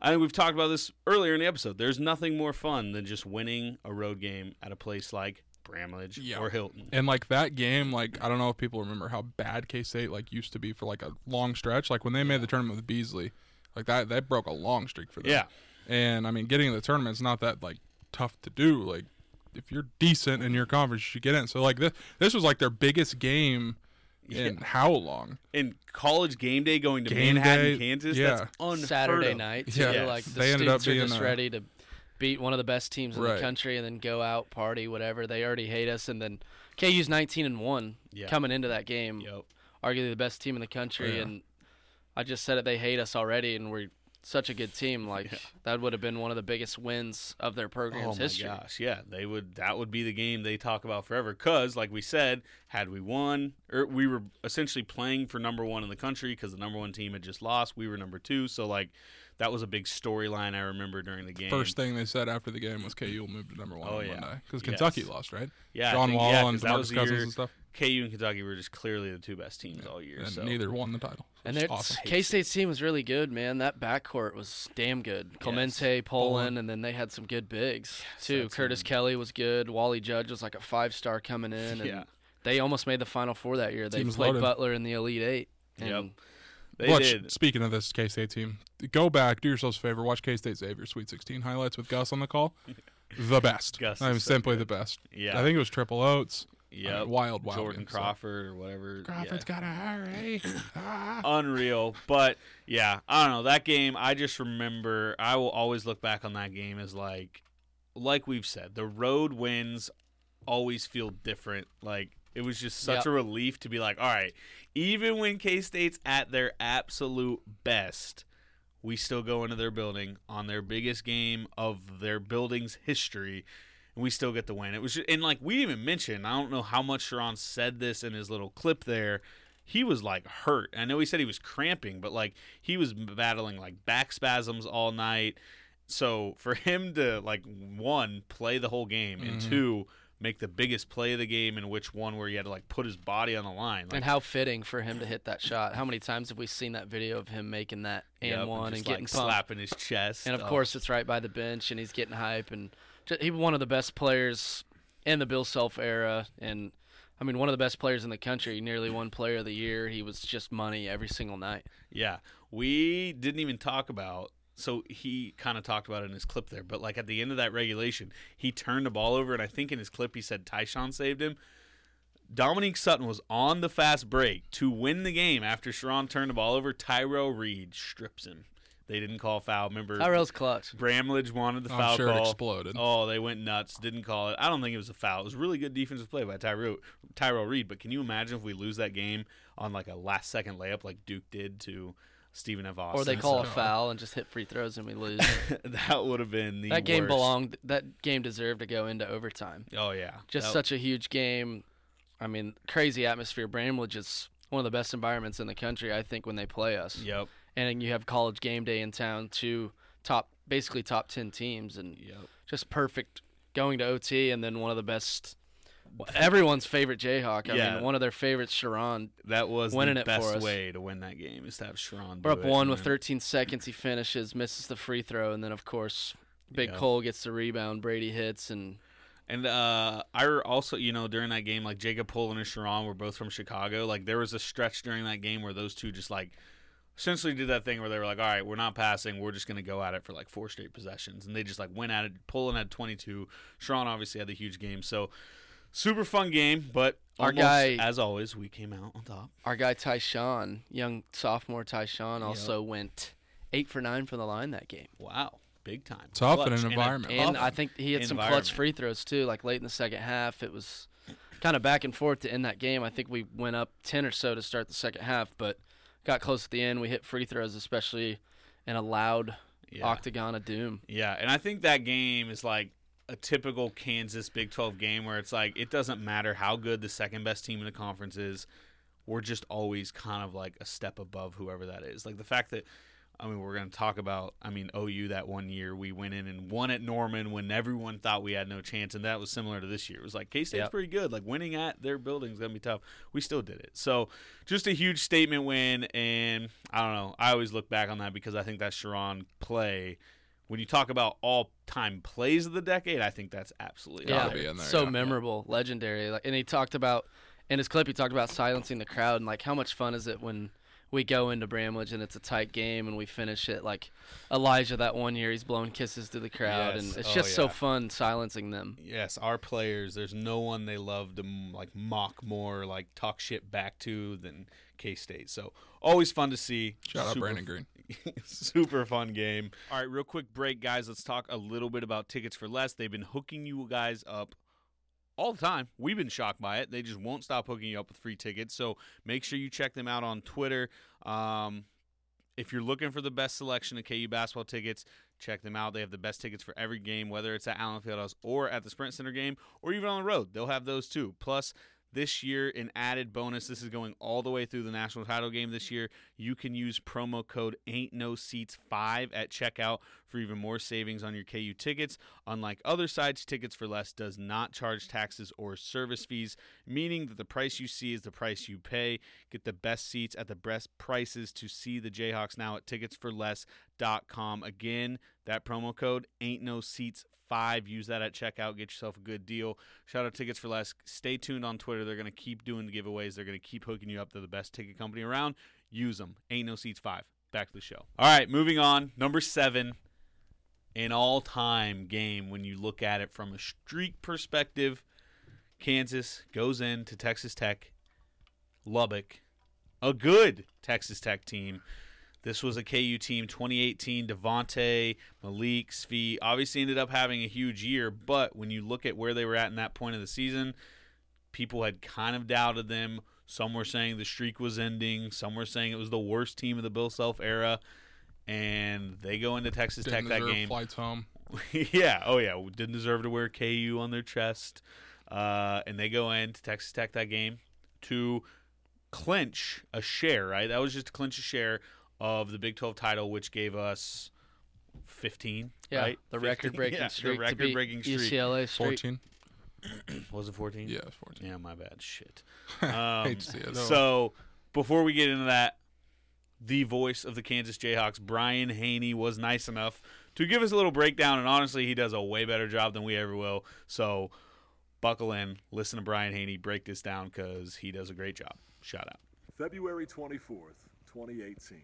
I think we've talked about this earlier in the episode. There's nothing more fun than just winning a road game at a place like Bramlage Yeah. or Hilton. And like that game, like I don't know if people remember how bad K State like used to be for like a long stretch. Like when they made the tournament with Beasley, like that that broke a long streak for them. Yeah. And I mean, getting in the tournament's not that like tough to do. Like if you're decent in your conference, you should get in. So like this this was like their biggest game in how long? In college game day going to Game Manhattan, day, Kansas, yeah. that's unheard Saturday of. night. Yeah. too. Like the They ended up students are being just a- ready to beat one of the best teams in Right. the country and then go out party whatever. They already hate us, and then KU's 19 and one Yeah. coming into that game, Yep. arguably the best team in the country. Yeah. And I just said it, they hate us already, and we're such a good team. <laughs> Like that would have been one of the biggest wins of their program's Oh my history. gosh, yeah, they would. That would be the game they talk about forever. Cause, like we said, had we won, or we were essentially playing for number one in the country because the number one team had just lost. We were number two, so like that was a big storyline I remember during the game. First thing they said after the game was KU will move to number one Oh, on yeah. Monday because Yes. Kentucky lost, right? yeah, John think- Wall yeah, and 'cause that was DeMarcus Cousins year and stuff. KU and Kentucky were just clearly the two best teams all year. And so neither won the title. And It's their awesome. K State's team was really good, man. That backcourt was damn good. Clemente, Pullen, and then they had some good bigs too. that's Curtis Kelly was good. Wally Judge was like a five star coming in, and <laughs> Yeah. they almost made the Final Four that year. They Team's played loaded. Butler in the Elite Eight. And Yep. They watch, did. Speaking of this K State team, go back, do yourselves a favor, watch K State Xavier Sweet 16 highlights with Gus on the call. <laughs> The best. Gus I mean, is so simply good. the best. Yeah. I think it was Triple Oates. Yep. wild, wild Jordan game, so. Crawford or whatever. Crawford's yeah. got to hurry. <laughs> Ah. unreal. But yeah, I don't know that game. I just remember. I will always look back on that game as like, like we've said, the road wins always feel different. Like it was just such Yep. a relief to be like, all right, even when K State's at their absolute best. We still go into their building on their biggest game of their building's history, and we still get the win. It was just, and like we even mentioned, I don't know how much Sherron said this in his little clip there. He was like hurt. I know he said he was cramping, but like he was battling like back spasms all night. So for him to like one play the whole game and Mm-hmm. two make the biggest play of the game in which one where he had to like put his body on the line. Like, and how fitting for him to hit that shot. How many times have we seen that video of him making that and yep, one and, just, getting like slapping his chest. And of Oh, course, it's right by the bench, and he's getting hype. And he was one of the best players in the Bill Self era, and I mean, one of the best players in the country. Nearly one Player of the Year. He was just money every single night. Yeah, we didn't even talk about. So he kind of talked about it in his clip there, but like at the end of that regulation, he turned the ball over, and I think in his clip he said Tyshawn saved him. Dominique Sutton was on the fast break to win the game after Sherron turned the ball over. Tyrel Reed strips him. They didn't call foul. Remember, Tyrel's clutch. Bramlage wanted the I'm foul sure it call. exploded. Oh, they went nuts. Didn't call it. I don't think it was a foul. It was really good defensive play by Tyrel Tyrel Reed. But can you imagine if we lose that game on like a last second layup like Duke did to Stephen F. Austin? Or they call a foul and just hit free throws and we lose. <laughs> that would have been the that game worst. belonged. That game deserved to go into overtime. Oh yeah, Just That- such a huge game. I mean, crazy atmosphere. Bramlage is one of the best environments in the country. I think when they play us. Yep. And then you have college game day in town two top basically top 10 teams and Yep. just perfect going to ot and then one of the best everyone's favorite jayhawk i Yeah. mean one of their favorites sherron That was Winning the it for best us. way to win that game is to have Sherron. we're do up one with 13 seconds he finishes misses the free throw and then of course big Yeah. cole gets the rebound brady hits and And uh, I also, you know, during that game, like Jacob Pullen and Sherron were both from Chicago. Like there was a stretch during that game where those two just like essentially did that thing where they were like, "All right, we're not passing. We're just gonna go at it for like four straight possessions." And they just like went at it. Pullen had 22. Sean obviously had the huge game. So super fun game, but Our almost, guy- as always, we came out on top. our guy tyshawn young sophomore tyshawn also went eight for nine from the line that game Wow, big time. Tough in an environment. And tough I think he had some clutch free throws too, like late in the second half. It was kind of back and forth to end that game. I think we went up 10 or so to start the second half, but got close at the end. We hit free throws, especially in a loud Yeah. octagon of doom. Yeah, and I think that game is like a typical Kansas Big 12 game where it's like it doesn't matter how good the second best team in the conference is. We're just always kind of like a step above whoever that is. Like the fact that I mean, we're going to talk about, I mean, OU that one year we went in and won at Norman when everyone thought we had no chance. And that was similar to this year. It was like K State's Yep. pretty good. Like winning at their building is going to be tough. We still did it. So just a huge statement win. And I don't know. I always look back on that because I think that Sherron play, when you talk about all time plays of the decade, I think that's absolutely Yeah, Gotta be in there, so yeah. memorable, legendary. Like, and he talked about in his clip, he talked about silencing the crowd and like how much fun is it when we go into Bramlage and it's a tight game and we finish it like Elijah that one year he's blowing kisses to the crowd Yes. and it's Oh, just so fun silencing them. Yes, our players. There's no one they love to like mock more, like talk shit back to than K State. So always fun to see. Shout out Brandon Green. <laughs> Super fun game. All right, real quick break, guys. Let's talk a little bit about tickets for less. They've been hooking you guys up all the time. We've been shocked by it. They just won't stop hooking you up with free tickets. So make sure you check them out on Twitter. Um, if you're looking for the best selection of KU basketball tickets, check them out. They have the best tickets for every game, whether it's at Allen Fieldhouse or at the Sprint Center game, or even on the road. They'll have those too. Plus, this year, an added bonus. This is going all the way through the national title game this year. You can use promo code Ain't No Seats Five at checkout for even more savings on your KU tickets. Unlike other sites, Tickets for Less does not charge taxes or service fees, meaning that the price you see is the price you pay. Get the best seats at the best prices to see the Jayhawks now at ticketsforless.com. Again, that promo code Ain't No Seats Five. Use that at checkout. Get yourself a good deal. Shout out Tickets for Less. Stay tuned on Twitter. They're going to keep doing the giveaways. They're going to keep hooking you up. They're the best ticket company around. Use them. Ain't No Seats Five. Back to the show. All right, moving on. Number seven an all time game when you look at it from a streak perspective. Kansas goes into Texas Tech, Lubbock, a good Texas Tech team. This was a KU team 2018. Devonte, Malik, Svi obviously ended up having a huge year, but when you look at where they were at in that point of the season, people had kind of doubted them. Some were saying the streak was ending. Some were saying it was the worst team of the Bill Self era. And they go into Texas Didn't Tech that game. Flights home. <laughs> yeah. Oh, yeah. Didn't deserve to wear KU on their chest. Uh, and they go into Texas Tech that game to clinch a share, right? That was just to clinch a share of the Big 12 title, which gave us 15, Yeah, right? the 15? record-breaking yeah, streak The record-breaking streak. UCLA straight. 14. <clears throat> Was it 14? Yeah, it's 14. Yeah, my bad. Shit. <laughs> Um, Hate to see it. So before we get into that, the voice of the Kansas Jayhawks, Brian Hanni, was nice enough to give us a little breakdown, and honestly, he does a way better job than we ever will. So buckle in, listen to Brian Hanni break this down because he does a great job. Shout out. February 24th, 2018.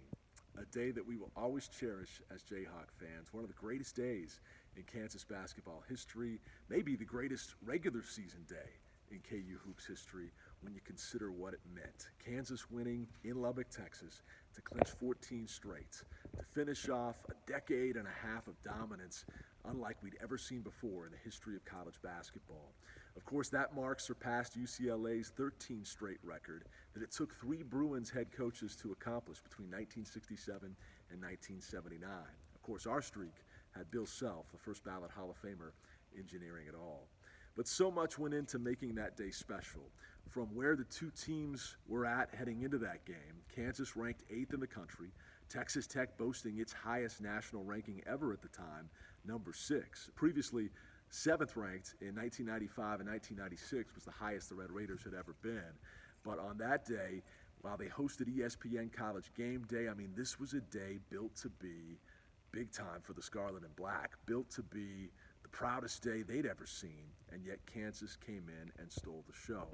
A day that we will always cherish as Jayhawk fans. One of the greatest days in Kansas basketball history, maybe the greatest regular season day in KU Hoops history when you consider what it meant. Kansas winning in Lubbock, Texas to clinch 14 straight, to finish off a decade and a half of dominance unlike we'd ever seen before in the history of college basketball. Of course, that mark surpassed UCLA's 13 straight record that it took three Bruins head coaches to accomplish between 1967 and 1979. Of course, our streak had Bill Self, the first ballot Hall of Famer, engineering it all. But so much went into making that day special. From where the two teams were at heading into that game, Kansas ranked eighth in the country, Texas Tech boasting its highest national ranking ever at the time, number six. Previously, seventh ranked in 1995 and 1996 was the highest the Red Raiders had ever been. But on that day, while they hosted ESPN College Game Day, I mean, this was a day built to be big time for the Scarlet and Black, built to be the proudest day they'd ever seen, and yet Kansas came in and stole the show.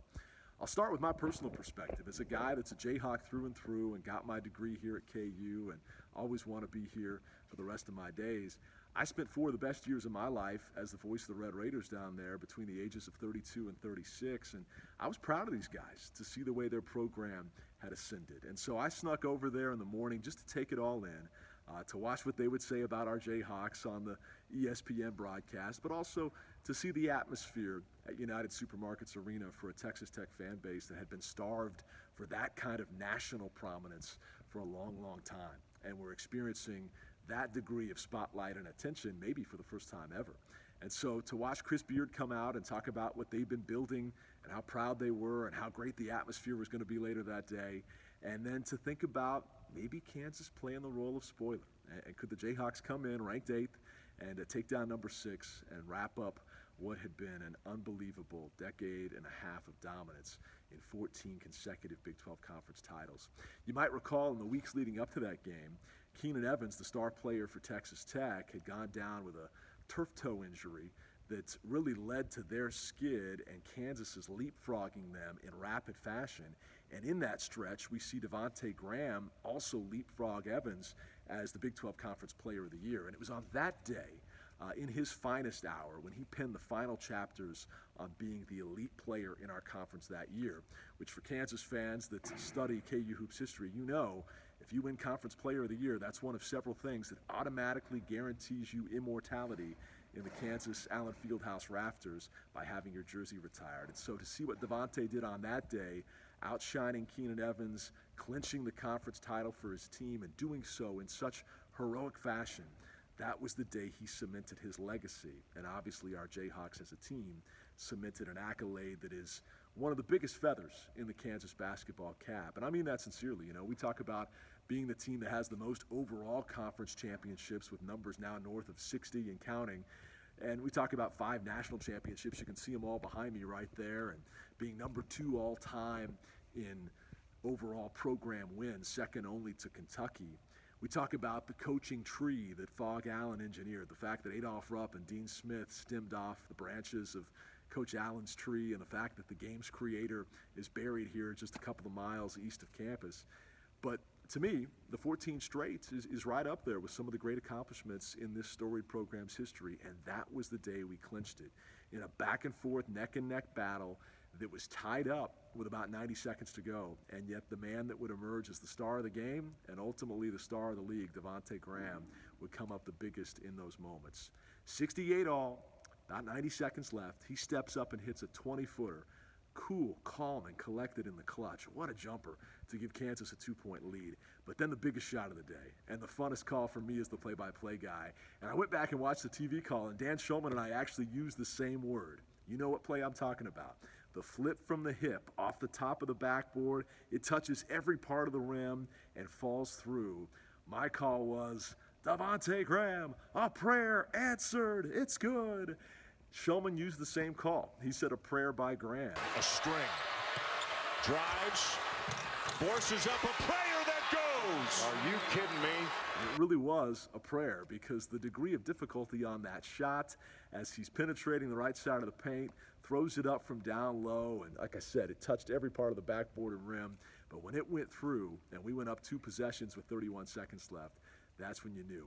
I'll start with my personal perspective. As a guy that's a Jayhawk through and through and got my degree here at KU and always want to be here for the rest of my days, I spent four of the best years of my life as the voice of the Red Raiders down there between the ages of 32 and 36. And I was proud of these guys to see the way their program had ascended. And so I snuck over there in the morning just to take it all in. Uh, to watch what they would say about our Jayhawks on the ESPN broadcast, but also to see the atmosphere at United Supermarkets Arena for a Texas Tech fan base that had been starved for that kind of national prominence for a long, long time. And we're experiencing that degree of spotlight and attention maybe for the first time ever. And so to watch Chris Beard come out and talk about what they've been building and how proud they were and how great the atmosphere was going to be later that day, and then to think about maybe Kansas playing the role of spoiler. And could the Jayhawks come in ranked eighth and uh, take down number six and wrap up what had been an unbelievable decade and a half of dominance in 14 consecutive Big 12 conference titles? You might recall in the weeks leading up to that game, Keenan Evans, the star player for Texas Tech, had gone down with a turf toe injury that really led to their skid and Kansas is leapfrogging them in rapid fashion. And in that stretch, we see Devonte Graham also leapfrog Evans as the Big 12 Conference Player of the Year. And it was on that day, uh, in his finest hour, when he penned the final chapters on being the elite player in our conference that year, which for Kansas fans that study KU Hoops history, you know if you win Conference Player of the Year, that's one of several things that automatically guarantees you immortality in the Kansas Allen Fieldhouse rafters by having your jersey retired. And so to see what Devonte did on that day, outshining Keenan Evans, clinching the conference title for his team, and doing so in such heroic fashion, that was the day he cemented his legacy. And obviously, our Jayhawks as a team cemented an accolade that is one of the biggest feathers in the Kansas basketball cap. And I mean that sincerely. You know, we talk about being the team that has the most overall conference championships with numbers now north of 60 and counting. And we talk about five national championships. You can see them all behind me right there. And being number two all time in overall program wins, second only to Kentucky. We talk about the coaching tree that Phog Allen engineered, the fact that Adolph Rupp and Dean Smith stemmed off the branches of Coach Allen's tree, and the fact that the game's creator is buried here just a couple of miles east of campus. But to me, the 14 straight is, is right up there with some of the great accomplishments in this storied program's history, and that was the day we clinched it in a back and forth, neck and neck battle that was tied up with about 90 seconds to go. And yet, the man that would emerge as the star of the game and ultimately the star of the league, Devonte Graham, would come up the biggest in those moments. 68 all, about 90 seconds left. He steps up and hits a 20 footer cool, calm, and collected in the clutch. What a jumper to give Kansas a two point lead. But then the biggest shot of the day, and the funnest call for me as the play by play guy. And I went back and watched the TV call, and Dan Shulman and I actually used the same word. You know what play I'm talking about. The flip from the hip off the top of the backboard, it touches every part of the rim and falls through. My call was Devonte Graham, a prayer answered. It's good. Shulman used the same call. He said a prayer by Graham. A string. Drives. Forces up a prayer that goes. Are you kidding me? It really was a prayer because the degree of difficulty on that shot as he's penetrating the right side of the paint, throws it up from down low, and like I said, it touched every part of the backboard and rim. But when it went through and we went up two possessions with 31 seconds left, that's when you knew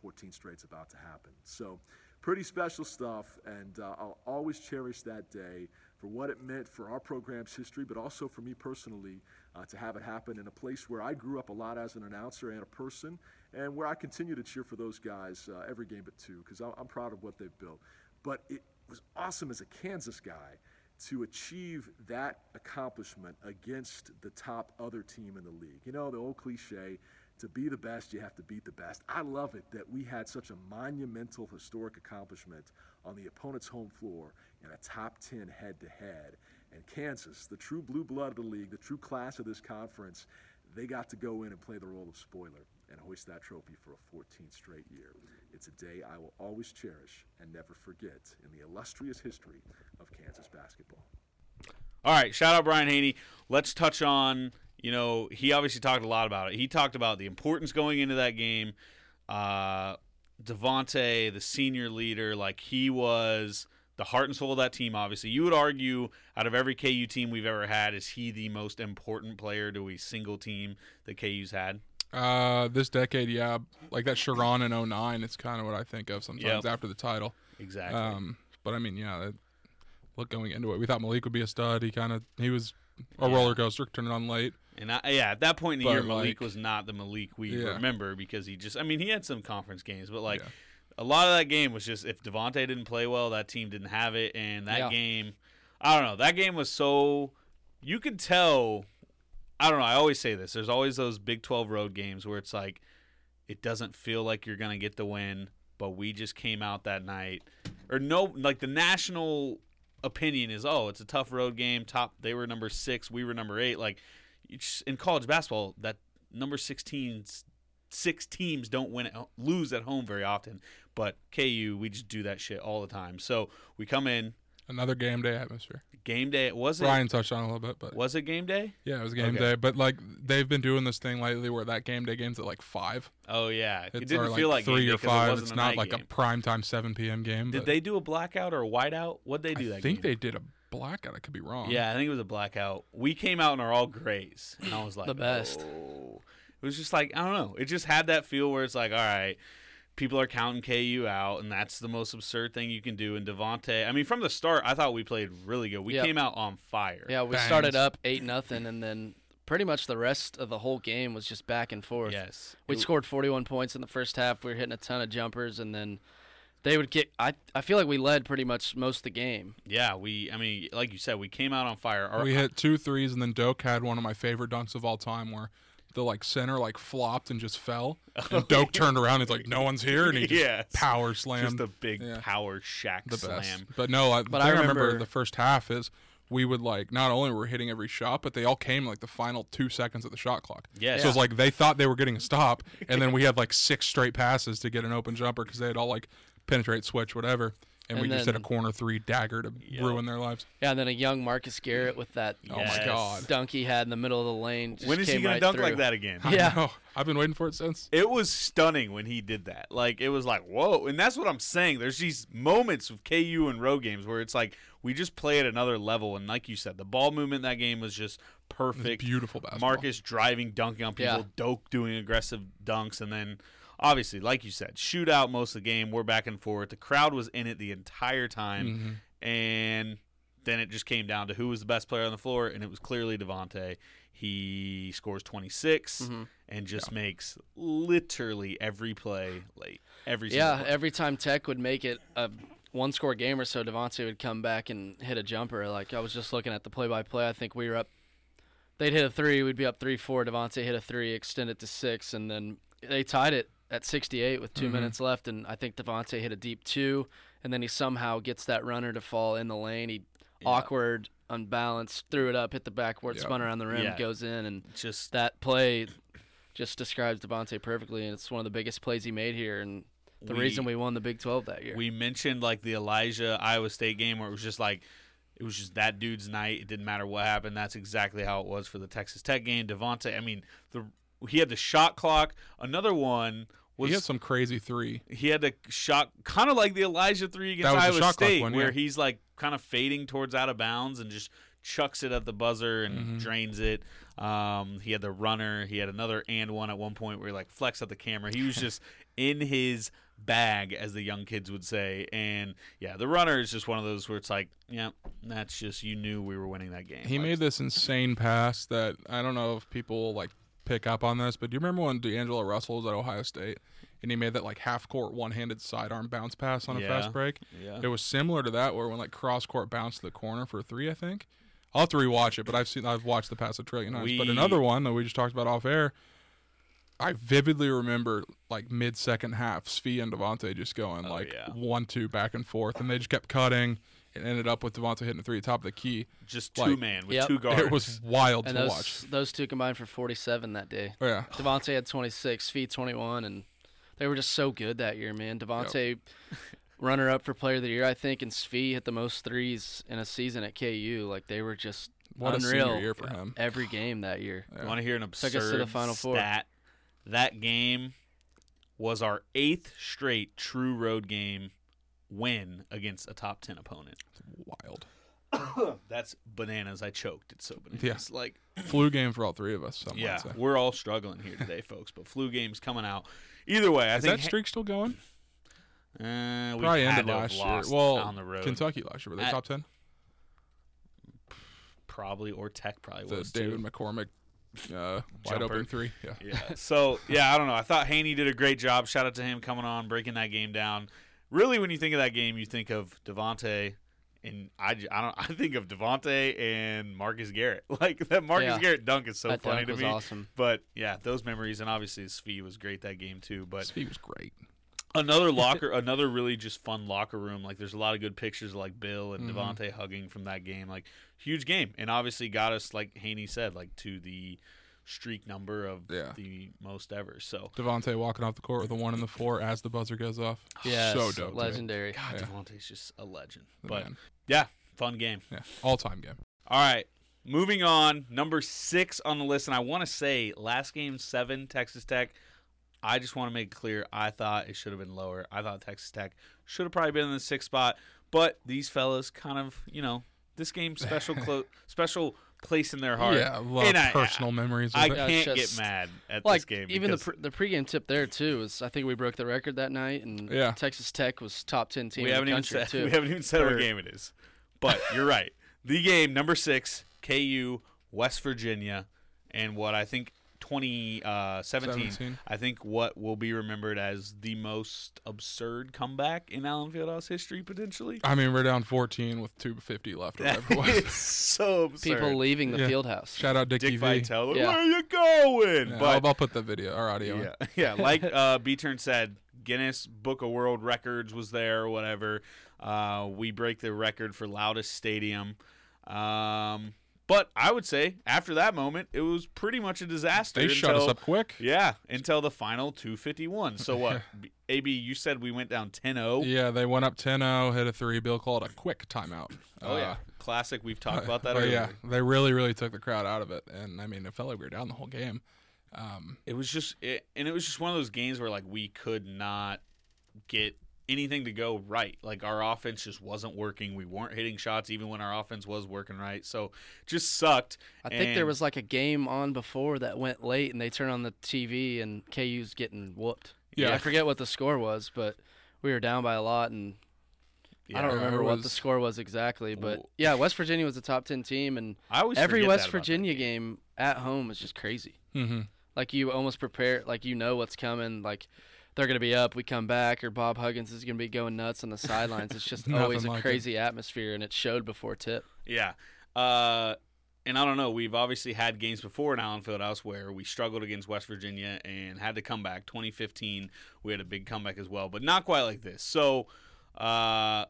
14 straight's about to happen. So pretty special stuff, and uh, I'll always cherish that day for what it meant for our program's history, but also for me personally uh, to have it happen in a place where I grew up a lot as an announcer and a person, and where I continue to cheer for those guys uh, every game but two, because I'm proud of what they've built. But it was awesome as a Kansas guy to achieve that accomplishment against the top other team in the league. You know, the old cliche to be the best, you have to beat the best. I love it that we had such a monumental historic accomplishment on the opponent's home floor in a top 10 head to head. And Kansas, the true blue blood of the league, the true class of this conference, they got to go in and play the role of spoiler and hoist that trophy for a 14th straight year. It's a day I will always cherish and never forget in the illustrious history of Kansas basketball. All right, shout out Brian Hanni. Let's touch on you know, he obviously talked a lot about it. He talked about the importance going into that game. Uh, Devonte, the senior leader, like he was the heart and soul of that team. Obviously, you would argue out of every KU team we've ever had, is he the most important player to a single team that KU's had? Uh, this decade, yeah, like that Sherron in 09, It's kind of what I think of sometimes yep. after the title. Exactly. Um, but I mean, yeah, look going into it, we thought Malik would be a stud. He kind of he was a yeah. roller coaster, turning on late. And I, yeah, at that point in the but year, Malik like, was not the Malik we yeah. remember because he just, I mean, he had some conference games, but like yeah. a lot of that game was just if Devonte didn't play well, that team didn't have it. And that yeah. game, I don't know, that game was so, you could tell, I don't know, I always say this, there's always those Big 12 road games where it's like, it doesn't feel like you're going to get the win, but we just came out that night. Or no, like the national opinion is, oh, it's a tough road game. Top, they were number six, we were number eight. Like, in college basketball, that number 16s six teams don't win at, lose at home very often, but KU we just do that shit all the time. So we come in Another game day atmosphere. game day. Was it Ryan touched on a little bit, but was it game day? yeah, it was game Okay. day. But like they've been doing this thing lately where that game day game's at like five. Oh yeah, it didn't feel like three or it five. wasn't It's not like game. a prime time seven p.m. game. Did they do a blackout or a whiteout? What they do I that think game? they did a blackout. I could be wrong. Yeah, I think it was a blackout. We came out in our all grays, and I was like, The best. "Oh." It was just like I don't know. It just had that feel where it's like, all right, people are counting KU out, and that's the most absurd thing you can do. And Devonte, I mean, from the start, I thought we played really good. We Yep. came out on fire. Yeah, we Bangs. started up eight nothing, and then pretty much the rest of the whole game was just back and forth. Yes. we It- scored 41 points in the first half. We were hitting a ton of jumpers, and then they would kick. I I feel like we led pretty much most of the game. Yeah, we. I mean, like you said, we came out on fire. Our- we hit two threes, and then Doke had one of my favorite dunks of all time, where the like center like flopped and just fell, <laughs> and Doke turned around. He's like, "No one's here," and he just Yes. power slammed. just a big Yeah. power shack the best. slam. But no, I, But but I I remember, remember- the first half is we would like not only were we hitting every shot, but they all came like the final two seconds of the shot clock. Yes. So it's like they thought they were getting a stop, and then <laughs> we had like six straight passes to get an open jumper because they had all like penetrate, switch, whatever, and, And we just hit a corner three dagger to ruin their lives. Yeah, and then a young Marcus Garrett with that Oh my god! dunk he had in the middle of the lane. Just When is he gonna right dunk through. like that again? I Yeah. know. I've been waiting for it since. It was stunning when he did that. Like it was like whoa, and that's what I'm saying. There's these moments of KU and road games where it's like we just play at another level, and like you said, the ball movement in that game was just perfect. beautiful basketball. Marcus driving, dunking on people, Yeah. Doke doing aggressive dunks, and then obviously, like you said, shootout most of the game. We're back and forth. The crowd was in it the entire time, Mm-hmm. and then it just came down to who was the best player on the floor, and it was clearly Devonte. He scores 26 Mm-hmm. and just makes literally every play late. Every Yeah, play. every time Tech would make it a one score game or so, Devonte would come back and hit a jumper. Like I was just looking at the play by play. I think we were up. They'd hit a three. We'd be up three four. Devonte hit a three, extend it to six, and then they tied it at 68 with 2 Mm-hmm. minutes left. And I think Devontae hit a deep two, and then he somehow gets that runner to fall in the lane. He awkward, unbalanced, threw it up, hit the backboard, Yeah. spun around the rim, Yeah. goes in, and just that play just describes Devontae perfectly, and it's one of the biggest plays he made here, and the We- reason we won the Big 12 that year. we mentioned like the Elijah Iowa State game where it was just like it was just that dude's night. It didn't matter what happened. That's exactly how it was for the Texas Tech game. Devonte, I mean, the he had the shot clock. Another one was he had some crazy three. he had a shot kind of like the Elijah three against Iowa State, one, where he's like kind of fading towards out of bounds and just chucks it at the buzzer and Mm-hmm. drains it. Um, he had the runner. He had another and one at one point where he like flexed at the camera. He was <laughs> just in his bag, as the young kids would say. And yeah, the runner is just one of those where it's like, yeah, that's just you knew we were winning that game. He Like, made this insane pass that I don't know if people like pick up on this, but do you remember when D'Angelo Russell was at Ohio State and he made that like half court one handed sidearm bounce pass on a Yeah. fast break? Yeah. It was similar to that where when like cross court bounced to the corner for a three, I think. I'll have to rewatch it, but I've seen I've watched the pass a trillion times. but another one that we just talked about off air, I vividly remember like mid second half, Svi and Devontae just going oh, like Oh, yeah. one two back and forth, and they just kept cutting. It ended up with Devontae hitting a three at the top of the key. just like- two man with Yep. two guards. It was wild and to those watch. those two combined for 47 that day. Oh, yeah. Devontae had 26, Svi 21, and they were just so good that year, man. Devontae, <laughs> runner up for player of the year, I think, and Svi hit the most threes in a season at KU. Like they were just What unreal senior year for him. every game that year. You want to hear an Took us to absurd the Final Four. stat? That game was our eighth straight true road game win against a top ten opponent. Wild. <coughs> That's bananas. I choked. It's so bananas. Like, Flu game for all three of us. Yeah, we're all struggling here today, folks. But flu game's coming out. Either way, I Is think that streak still going? Uh, we Probably ended last year. Well, on the road. Kentucky last year were they At- top ten? probably or Tech probably The was David too. McCormack uh, wide open three. Yeah. yeah. So yeah, I don't know. I thought Hanni did a great job. Shout out to him coming on, breaking that game down. Really, when you think of that game, you think of Devonte, and I, j- I don't. <laughs> I think of Devonte and Marcus Garrett. <laughs> Like that Marcus Yeah. Garrett dunk is so That funny dunk to was me. awesome. But yeah, those memories, and obviously Svi was great that game too. But Svi was great. another <laughs> locker, another really just fun locker room. Like there's a lot of good pictures of like Bill and Mm-hmm. Devonte hugging from that game. Like huge game, and obviously got us like Hanni said, like to the streak number of Yeah. the most ever. So Devontae walking off the court with a one in the four as the buzzer goes off. Yeah, so dope. dude. legendary. God, Yeah. Devontae's just a legend. The but man. yeah, fun game. Yeah, all time game. All right. Moving on, number six on the list, and I want to say last game seven, Texas Tech. I just want to make it clear. I thought it should have been lower. I thought Texas Tech should have probably been in the sixth spot, but these fellas kind of, you know, this game special <laughs> clo- special place in their heart. Yeah, a lot And of I- personal memories. With I it. Can't just- get mad at like this game. even the pre- the pregame tip there too is I think we broke the record that night and Yeah. Texas Tech was top ten team we in haven't the even said <laughs> too. we haven't even said Or- what game it is. But you're right. The game number six, KU, West Virginia, and what I think 2017, 17. I think what will be remembered as the most absurd comeback in Allen Fieldhouse history potentially. I mean, we're down 14 with 250 left or whatever <laughs> it's so absurd. People leaving the Yeah. field house. Shout out Dick, Dickie V. Vitale, Yeah. where are you going? Yeah, but I'll, I'll put the video or audio. in. Yeah, yeah. Like uh, <laughs> B Turn said, Guinness Book of World Records was there or whatever. Uh, we break the record for loudest stadium. Um, but I would say after that moment, it was pretty much a disaster. They shut us up quick. Yeah, until the final 251. So what? <laughs> AB, you said we went down 10-0. Yeah, they went up 10-0, hit a three. Bill called a quick timeout. Oh Uh, yeah, classic. We've talked <laughs> about that but earlier. yeah, they really, really took the crowd out of it, and I mean, it felt like we were down the whole game. Um, It was just, it, and it was just one of those games where like we could not get anything to go right. Like our offense just wasn't working. We weren't hitting shots even when our offense was working right. So just sucked. I think there was like a game on before that went late, and they turned on the TV, and KU's getting whooped. Yeah. I forget what the score was, but we were down by a lot, and I don't remember it what the score was exactly. But Ooh. yeah, West Virginia was a top ten team, and I always every West that about that Virginia game at home is just crazy. hmm Like you almost prepare, like you know what's coming. Like they're gonna be up, we come back, or Bob Huggins is gonna be going nuts on the sidelines. It's just <laughs> always a like it. crazy atmosphere, and it showed before tip. Yeah. Uh, and I don't know. We've obviously had games before in Allen Fieldhouse where we struggled against West Virginia and had to come back. 2015, we had a big comeback as well, but not quite like this. So uh,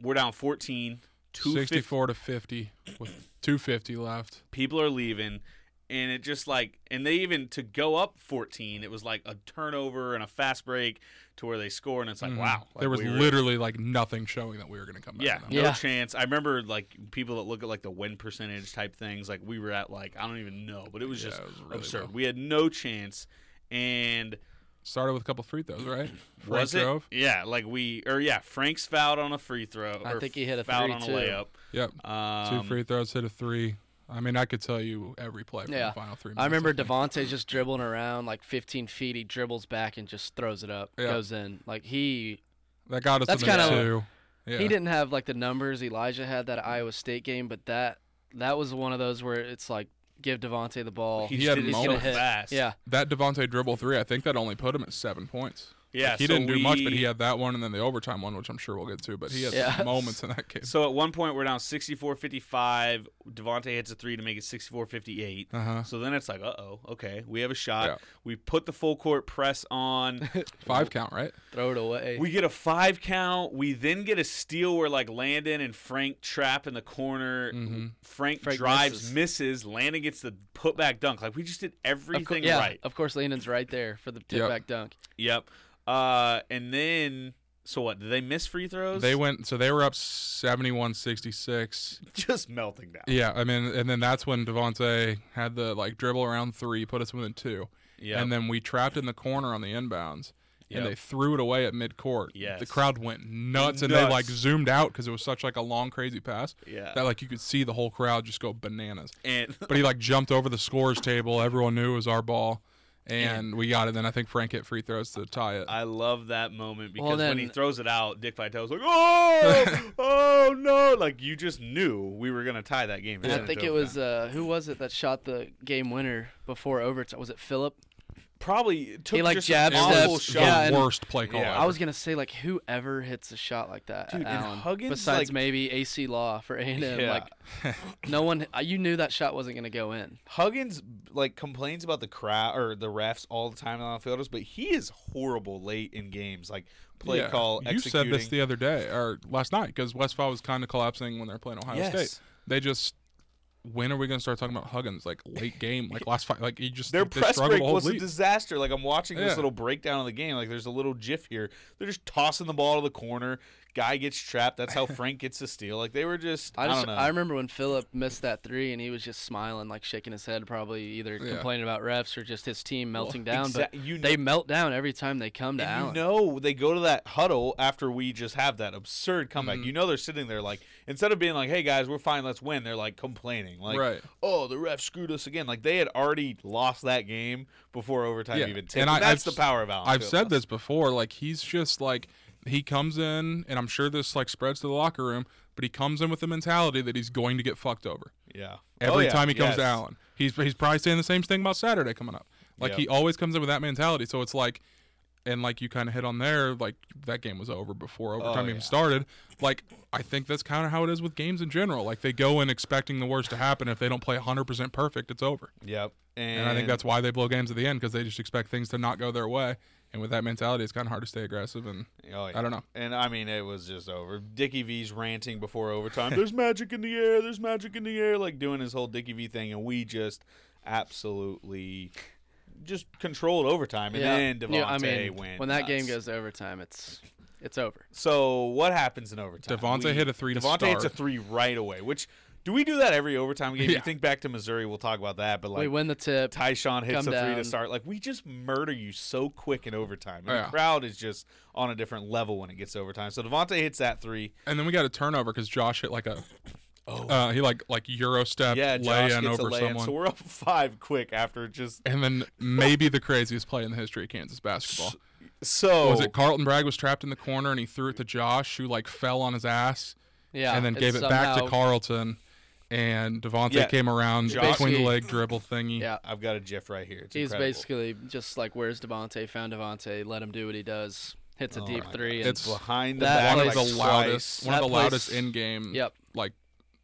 we're down 14. 64 to 50 with 250 left. people are leaving and it just like and they even to go up 14 it was like a turnover and a fast break to where they score and it's like Mhm. wow like, there was we were- literally like nothing showing that we were going to come back. yeah, no. Yeah. chance. I remember like people that look at like the win percentage type things. Like we were at like I don't even know, but it was Yeah, just it was really absurd. low. We had no chance, and Started with a couple free throws, right? <clears throat> was Frank it? drove. Yeah, like we or yeah, Frank's fouled on a free throw. I think he hit a fouled three, on a layup. Yep. Um, Two free throws, hit a three. I mean, I could tell you every play from Yeah. the final three minutes. I remember think. Devontae just dribbling around like 15 feet. He dribbles back and just throws it up, Yeah. goes in. Like he That got us That's to the kinda- two. Yeah. he didn't have like the numbers Elijah had that Iowa State game, but that that was one of those where it's like give Devontae the ball. he, He had did it so moments. hit. fast. Yeah, That Devontae dribble three, I think that only put him at seven points. Yeah. Like, he so didn't do much, but he had that one and then the overtime one, which I'm sure we'll get to. But he had Yeah. moments in that game. So at one point we're down 64-55. Devontae hits a three to make it 64-58. Uh huh. So then it's like, uh oh, okay, we have a shot. Yeah. We put the full court press on. <laughs> Five count, right? throw it away. We get a five count. We then get a steal where like Landon and Frank trap in the corner. Mhm. Frank, Frank drives, misses. misses. Landon gets the putback dunk. Like we just did Of cour- everything yeah, right. of course, Landon's right there for the putback Yep. dunk. Yep. Uh, and then so what? Did they miss free throws? They went, so they were up 71 66. <laughs> just melting down. Yeah, I mean, and then that's when Devonte had the like dribble around three, put us within two. Yeah. And then we trapped in the corner on the inbounds. Yep. And they threw it away at midcourt. Yes. The crowd went nuts, and they like zoomed out because it was such like a long, crazy pass Yeah. that like you could see the whole crowd just go bananas. and But he like jumped over the scores table. Everyone knew it was our ball, and we got it. Then I think Frank hit free throws to tie it. I love that moment because Well, when he throws it out, Dick Vitale's like, "Oh, <laughs> oh no!" Like you just knew we were gonna tie that game. And I think it was uh, who was it that shot the game winner before overtime? Was it Phillip? Probably took He, like, just jab an awful steps. shot. Yeah, the worst play call. Yeah. ever. I was gonna say like whoever hits a shot like that, Dude, at and Allen, Huggins, besides like- maybe Acie Law for A and M, Yeah. like <laughs> no one. uh, You knew that shot wasn't gonna go in. Huggins like complains about the crowd or the refs all the time on the fielders, but he is horrible late in games. Like play Yeah. call, You said this the other day or last night because Westfall was kind of collapsing when they were playing Ohio Yes. State. They just when are we going to start talking about Huggins? Like late game, like last fight, like he just Their they press break was a disaster. Like I'm watching this little breakdown of the game. Like there's a little GIF here. They're just tossing the ball to the corner. Guy gets trapped. That's how <laughs> Frank gets the steal. Like they were just. I, I don't know. I remember when Phillip missed that three and he was just smiling, like shaking his head, probably either Yeah. complaining about refs or just his team melting down. exa- but you they melt down every time they come to and Allen. you know they go to that huddle after we just have that absurd comeback. Mm-hmm. You know they're sitting there like instead of being like, "Hey guys, we're fine, let's win," they're like complaining, like, Right. "Oh, the ref screwed us again." Like they had already lost that game before overtime Yeah. even tipped. And And I- that's I've the power of Allen. I've Fieldhouse. said this before. Like he's just like he comes in, and I'm sure this like spreads to the locker room. But he comes in with the mentality that he's going to get fucked over Yeah. every Oh, yeah. time he comes to Allen. He's he's probably saying the same thing about Saturday coming up. Like Yep. he always comes in with that mentality. So it's like, and like you kind of hit on there, like that game was over before oh, overtime even Oh, yeah. started. Like I think that's kind of how it is with games in general. Like they go in expecting the worst to happen. If they don't play 100% perfect, it's over. Yep. And, And I think that's why they blow games at the end because they just expect things to not go their way. And with that mentality, it's kind of hard to stay aggressive. And Oh, yeah. I don't know. And I mean, it was just over. Dickie V's ranting before overtime. There's magic in the air. There's magic in the air. Like doing his whole Dickie V thing, and we just absolutely just controlled overtime. And then Devontae Yeah, I mean, went. when that game goes to overtime, it's it's over. So what happens in overtime? Devontae hit a three to Devontae hits a three right away. Which do we do that every overtime game? You think back to Missouri, we'll talk about that. But like we win the tip. Tyshawn hits a three down. to start. Like we just murder you so quick in overtime. And Yeah. The crowd is just on a different level when it gets overtime. So Devontae hits that three. and then we got a turnover because Josh hit like a, uh, he like like Euro step Oh. Yeah, lay in over a lay-in. someone. So we're up <laughs> five quick after just. and then maybe the craziest play in the history of Kansas basketball. So was it Carlton Bragg was trapped in the corner and he threw it to Josh, who like fell on his ass, Yeah, and then gave it back to Carlton, and Devontae Yeah, came around Josh- between the leg dribble thingy. Yeah, I've got a GIF right here. It's he's incredible. basically just like, "Where's Devontae? Found Devontae. Let him do what he does. Hits a Oh deep three. God. And It's behind the That back one of the loudest, one of the loudest in-game Yep. like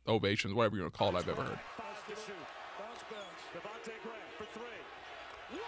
ovations, whatever you want to call it, I've ever heard. Bounce to shoot. Bounce, bounce. Devontae Graham for three.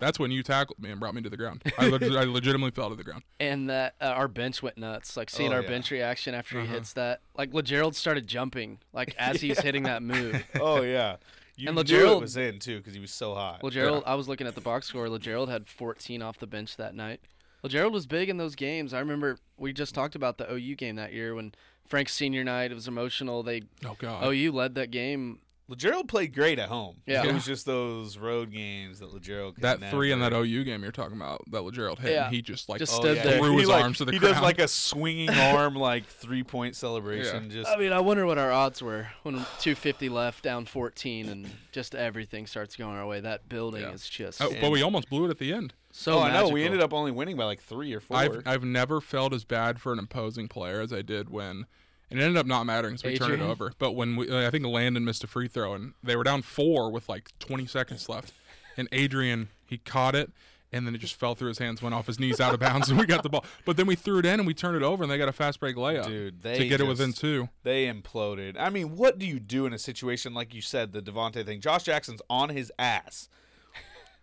That's when you tackled me and brought me to the ground. I, leg- <laughs> I legitimately fell to the ground. and that uh, our bench went nuts. Like seeing Oh, our yeah. bench reaction after he Uh-huh. hits that. Like Lagerald started jumping, like as <laughs> he's hitting that move. <laughs> Oh yeah, you And knew it Lagerald- was in too because he was so hot. Lagerald, I was looking at the box score. Lagerald had 14 off the bench that night. Lagerald was big in those games. I remember we just talked about the OU game that year when Frank's senior night. It was emotional. They Oh god. OU led that game. Lagerald played great at home. Yeah. it was just those road games that Lagerald. could that three in that OU game you're talking about that Lagerald hit, Yeah. and he just like Just Oh, stood yeah. there. threw He, his like- arms to the he ground. does like a swinging <laughs> arm, like three point celebration. Just I mean, I wonder what our odds were when 250 left, down 14, and just everything starts going our way. That building Yeah. is just Oh, but we almost blew it at the end. so. oh, I know. We ended up only winning by like three or 4 I've I've never felt as bad for an opposing player as I did when and it ended up not mattering because we turned it over. But when we, I think Landon missed a free throw and they were down four with like 20 seconds left, and Adrian he caught it and then it just fell through his hands, went off his knees out of bounds, <laughs> and we got the ball. But then we threw it in and we turned it over and they got a fast break layup, Dude, they to get it within two. They imploded. I mean, what do you do in a situation like you said, the Devontae thing? Josh Jackson's on his ass.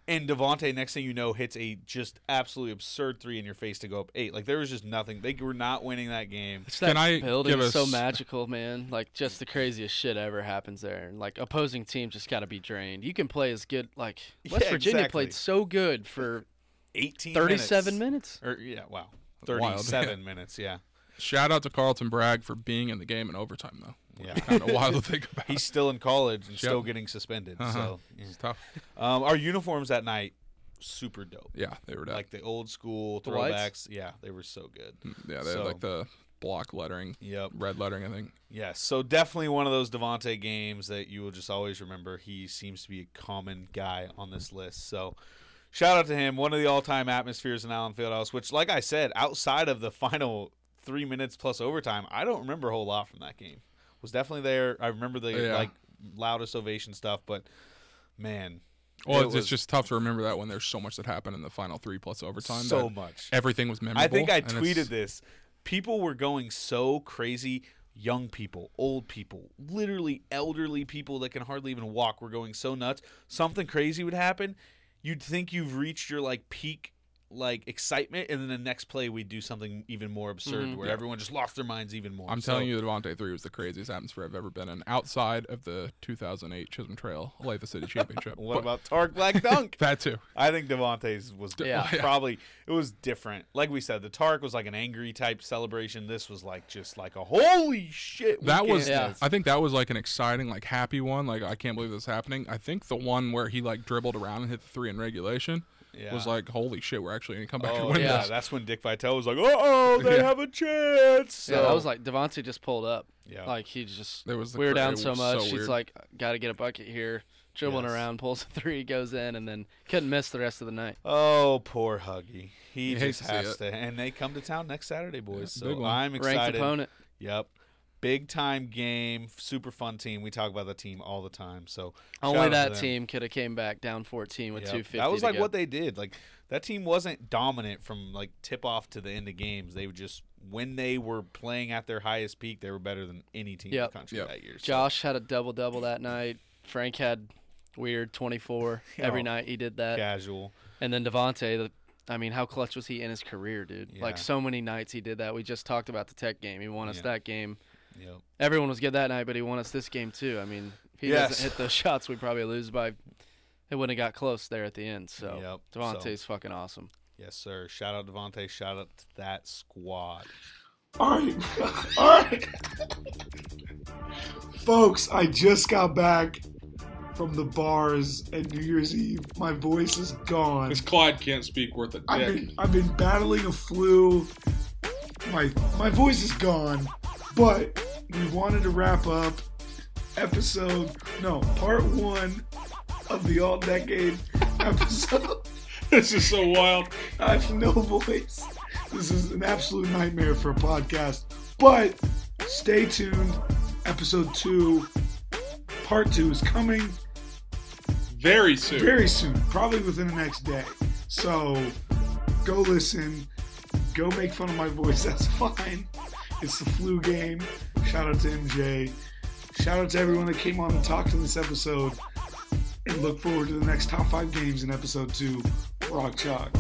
And Devonte, next thing you know, hits a just absolutely absurd three in your face to go up eight. Like there was just nothing. They were not winning that game. It's Can I building give is so magical, man. Like just the craziest shit ever happens there. And like opposing teams just got to be drained. You can play as good. Like <laughs> West Yeah, Virginia exactly. played so good for 18 37 minutes. minutes. Or yeah, wow. Wild, <laughs> 37 minutes, yeah. Shout out to Carlton Bragg for being in the game in overtime though. Yeah. kind of wild to <laughs> think about. He's still in college and Yep. still getting suspended. Uh-huh. So, yeah. It's tough. um, our uniforms that night super dope. Yeah, they were dope. Like the old school The whites? throwbacks. Yeah, they were so good. yeah, they so- had like the block lettering, Yep. red lettering, I think. Yes, so definitely one of those Devonte games that you will just always remember. He seems to be a common guy on this list. So shout out to him, one of the all-time atmospheres in Allen Fieldhouse. Which, like I said, outside of the final three minutes plus overtime, I don't remember a whole lot from that game. Was definitely there. I remember the Yeah. like loudest ovation stuff, but man, Well, it it's, was just tough to remember that when there's so much that happened in the final three plus overtime. so much. Everything was memorable. I think I tweeted this. People were going so crazy. Young people, old people, literally elderly people that can hardly even walk were going so nuts. Something crazy would happen. You'd think you've reached your like peak like excitement, and then the next play we do something even more absurd, Mhm. where Yeah. everyone just lost their minds even more. I'm So- telling you, the Devontae three was the craziest atmosphere I've ever been in, outside of the 2008 Chisholm Trail Olathe City Championship. <laughs> What But- about Tarik Black Dunk? <laughs> that too? I think Devontae's was Yeah. probably it was different. Like we said, the Tarik was like an angry type celebration. This was like just like a holy shit. That was. Yeah. I think that was like an exciting, like happy one. Like I can't believe this is happening. I think the one where he like dribbled around and hit the three in regulation was like, holy shit, we're actually gonna come back Oh and win yeah, this. that's when Dick Vitale was like, "Uh oh, they Yeah. have a chance." Yeah, that So- was like Devontae just pulled up. Yeah. Like he just There was the we were cra- down so much. so He's like, got to get a bucket here. Dribbling Yes. around, pulls a three, goes in, and then couldn't miss the rest of the night. Oh, poor Huggy. He You hate just has it. to, and they come to town next Saturday, boys. Yeah, big so one. I'm Ranked excited. opponent. Yep, big time game, super fun team. We talk about the team all the time. So Only that team could have came back down 14 with Yep. 250. That was like go. what they did. Like that team wasn't dominant from like tip off to the end of games. They were just when they were playing at their highest peak, they were better than any team in the country Yep. that year. So, Josh had a double double that night. Frank had weird 24 <laughs> every Oh, night. He did that. casual. And then Devontae, the, I mean, how clutch was he in his career, dude? Like so many nights he did that. We just talked about the Tech game. He won us Yeah. that game. Yep. Everyone was good that night, but he won us this game too. I mean, if he Yes. doesn't hit those <laughs> shots, we probably lose by. It wouldn't have got close there at the end. So Yep. Devontae's fucking awesome. Yes, sir. Shout out Devontae. Shout out to that squad. All right, <laughs> all right, folks. I just got back from the bars at New Year's Eve. My voice is gone. This Clyde can't speak worth a I've been I've been battling a flu. My my voice is gone, but we wanted to wrap up episode no part one of the all decade episode. <laughs> this is so wild. I have no voice. This is an absolute nightmare for a podcast. But stay tuned. Episode two, part two is coming Very soon. very soon, probably within the next day. So go listen. Go make fun of my voice. <laughs> That's fine. It's the flu game. Shout out to MJ. Shout out to everyone that came on and talked in this episode. And look forward to the next top five games in episode two. Rock Chalk.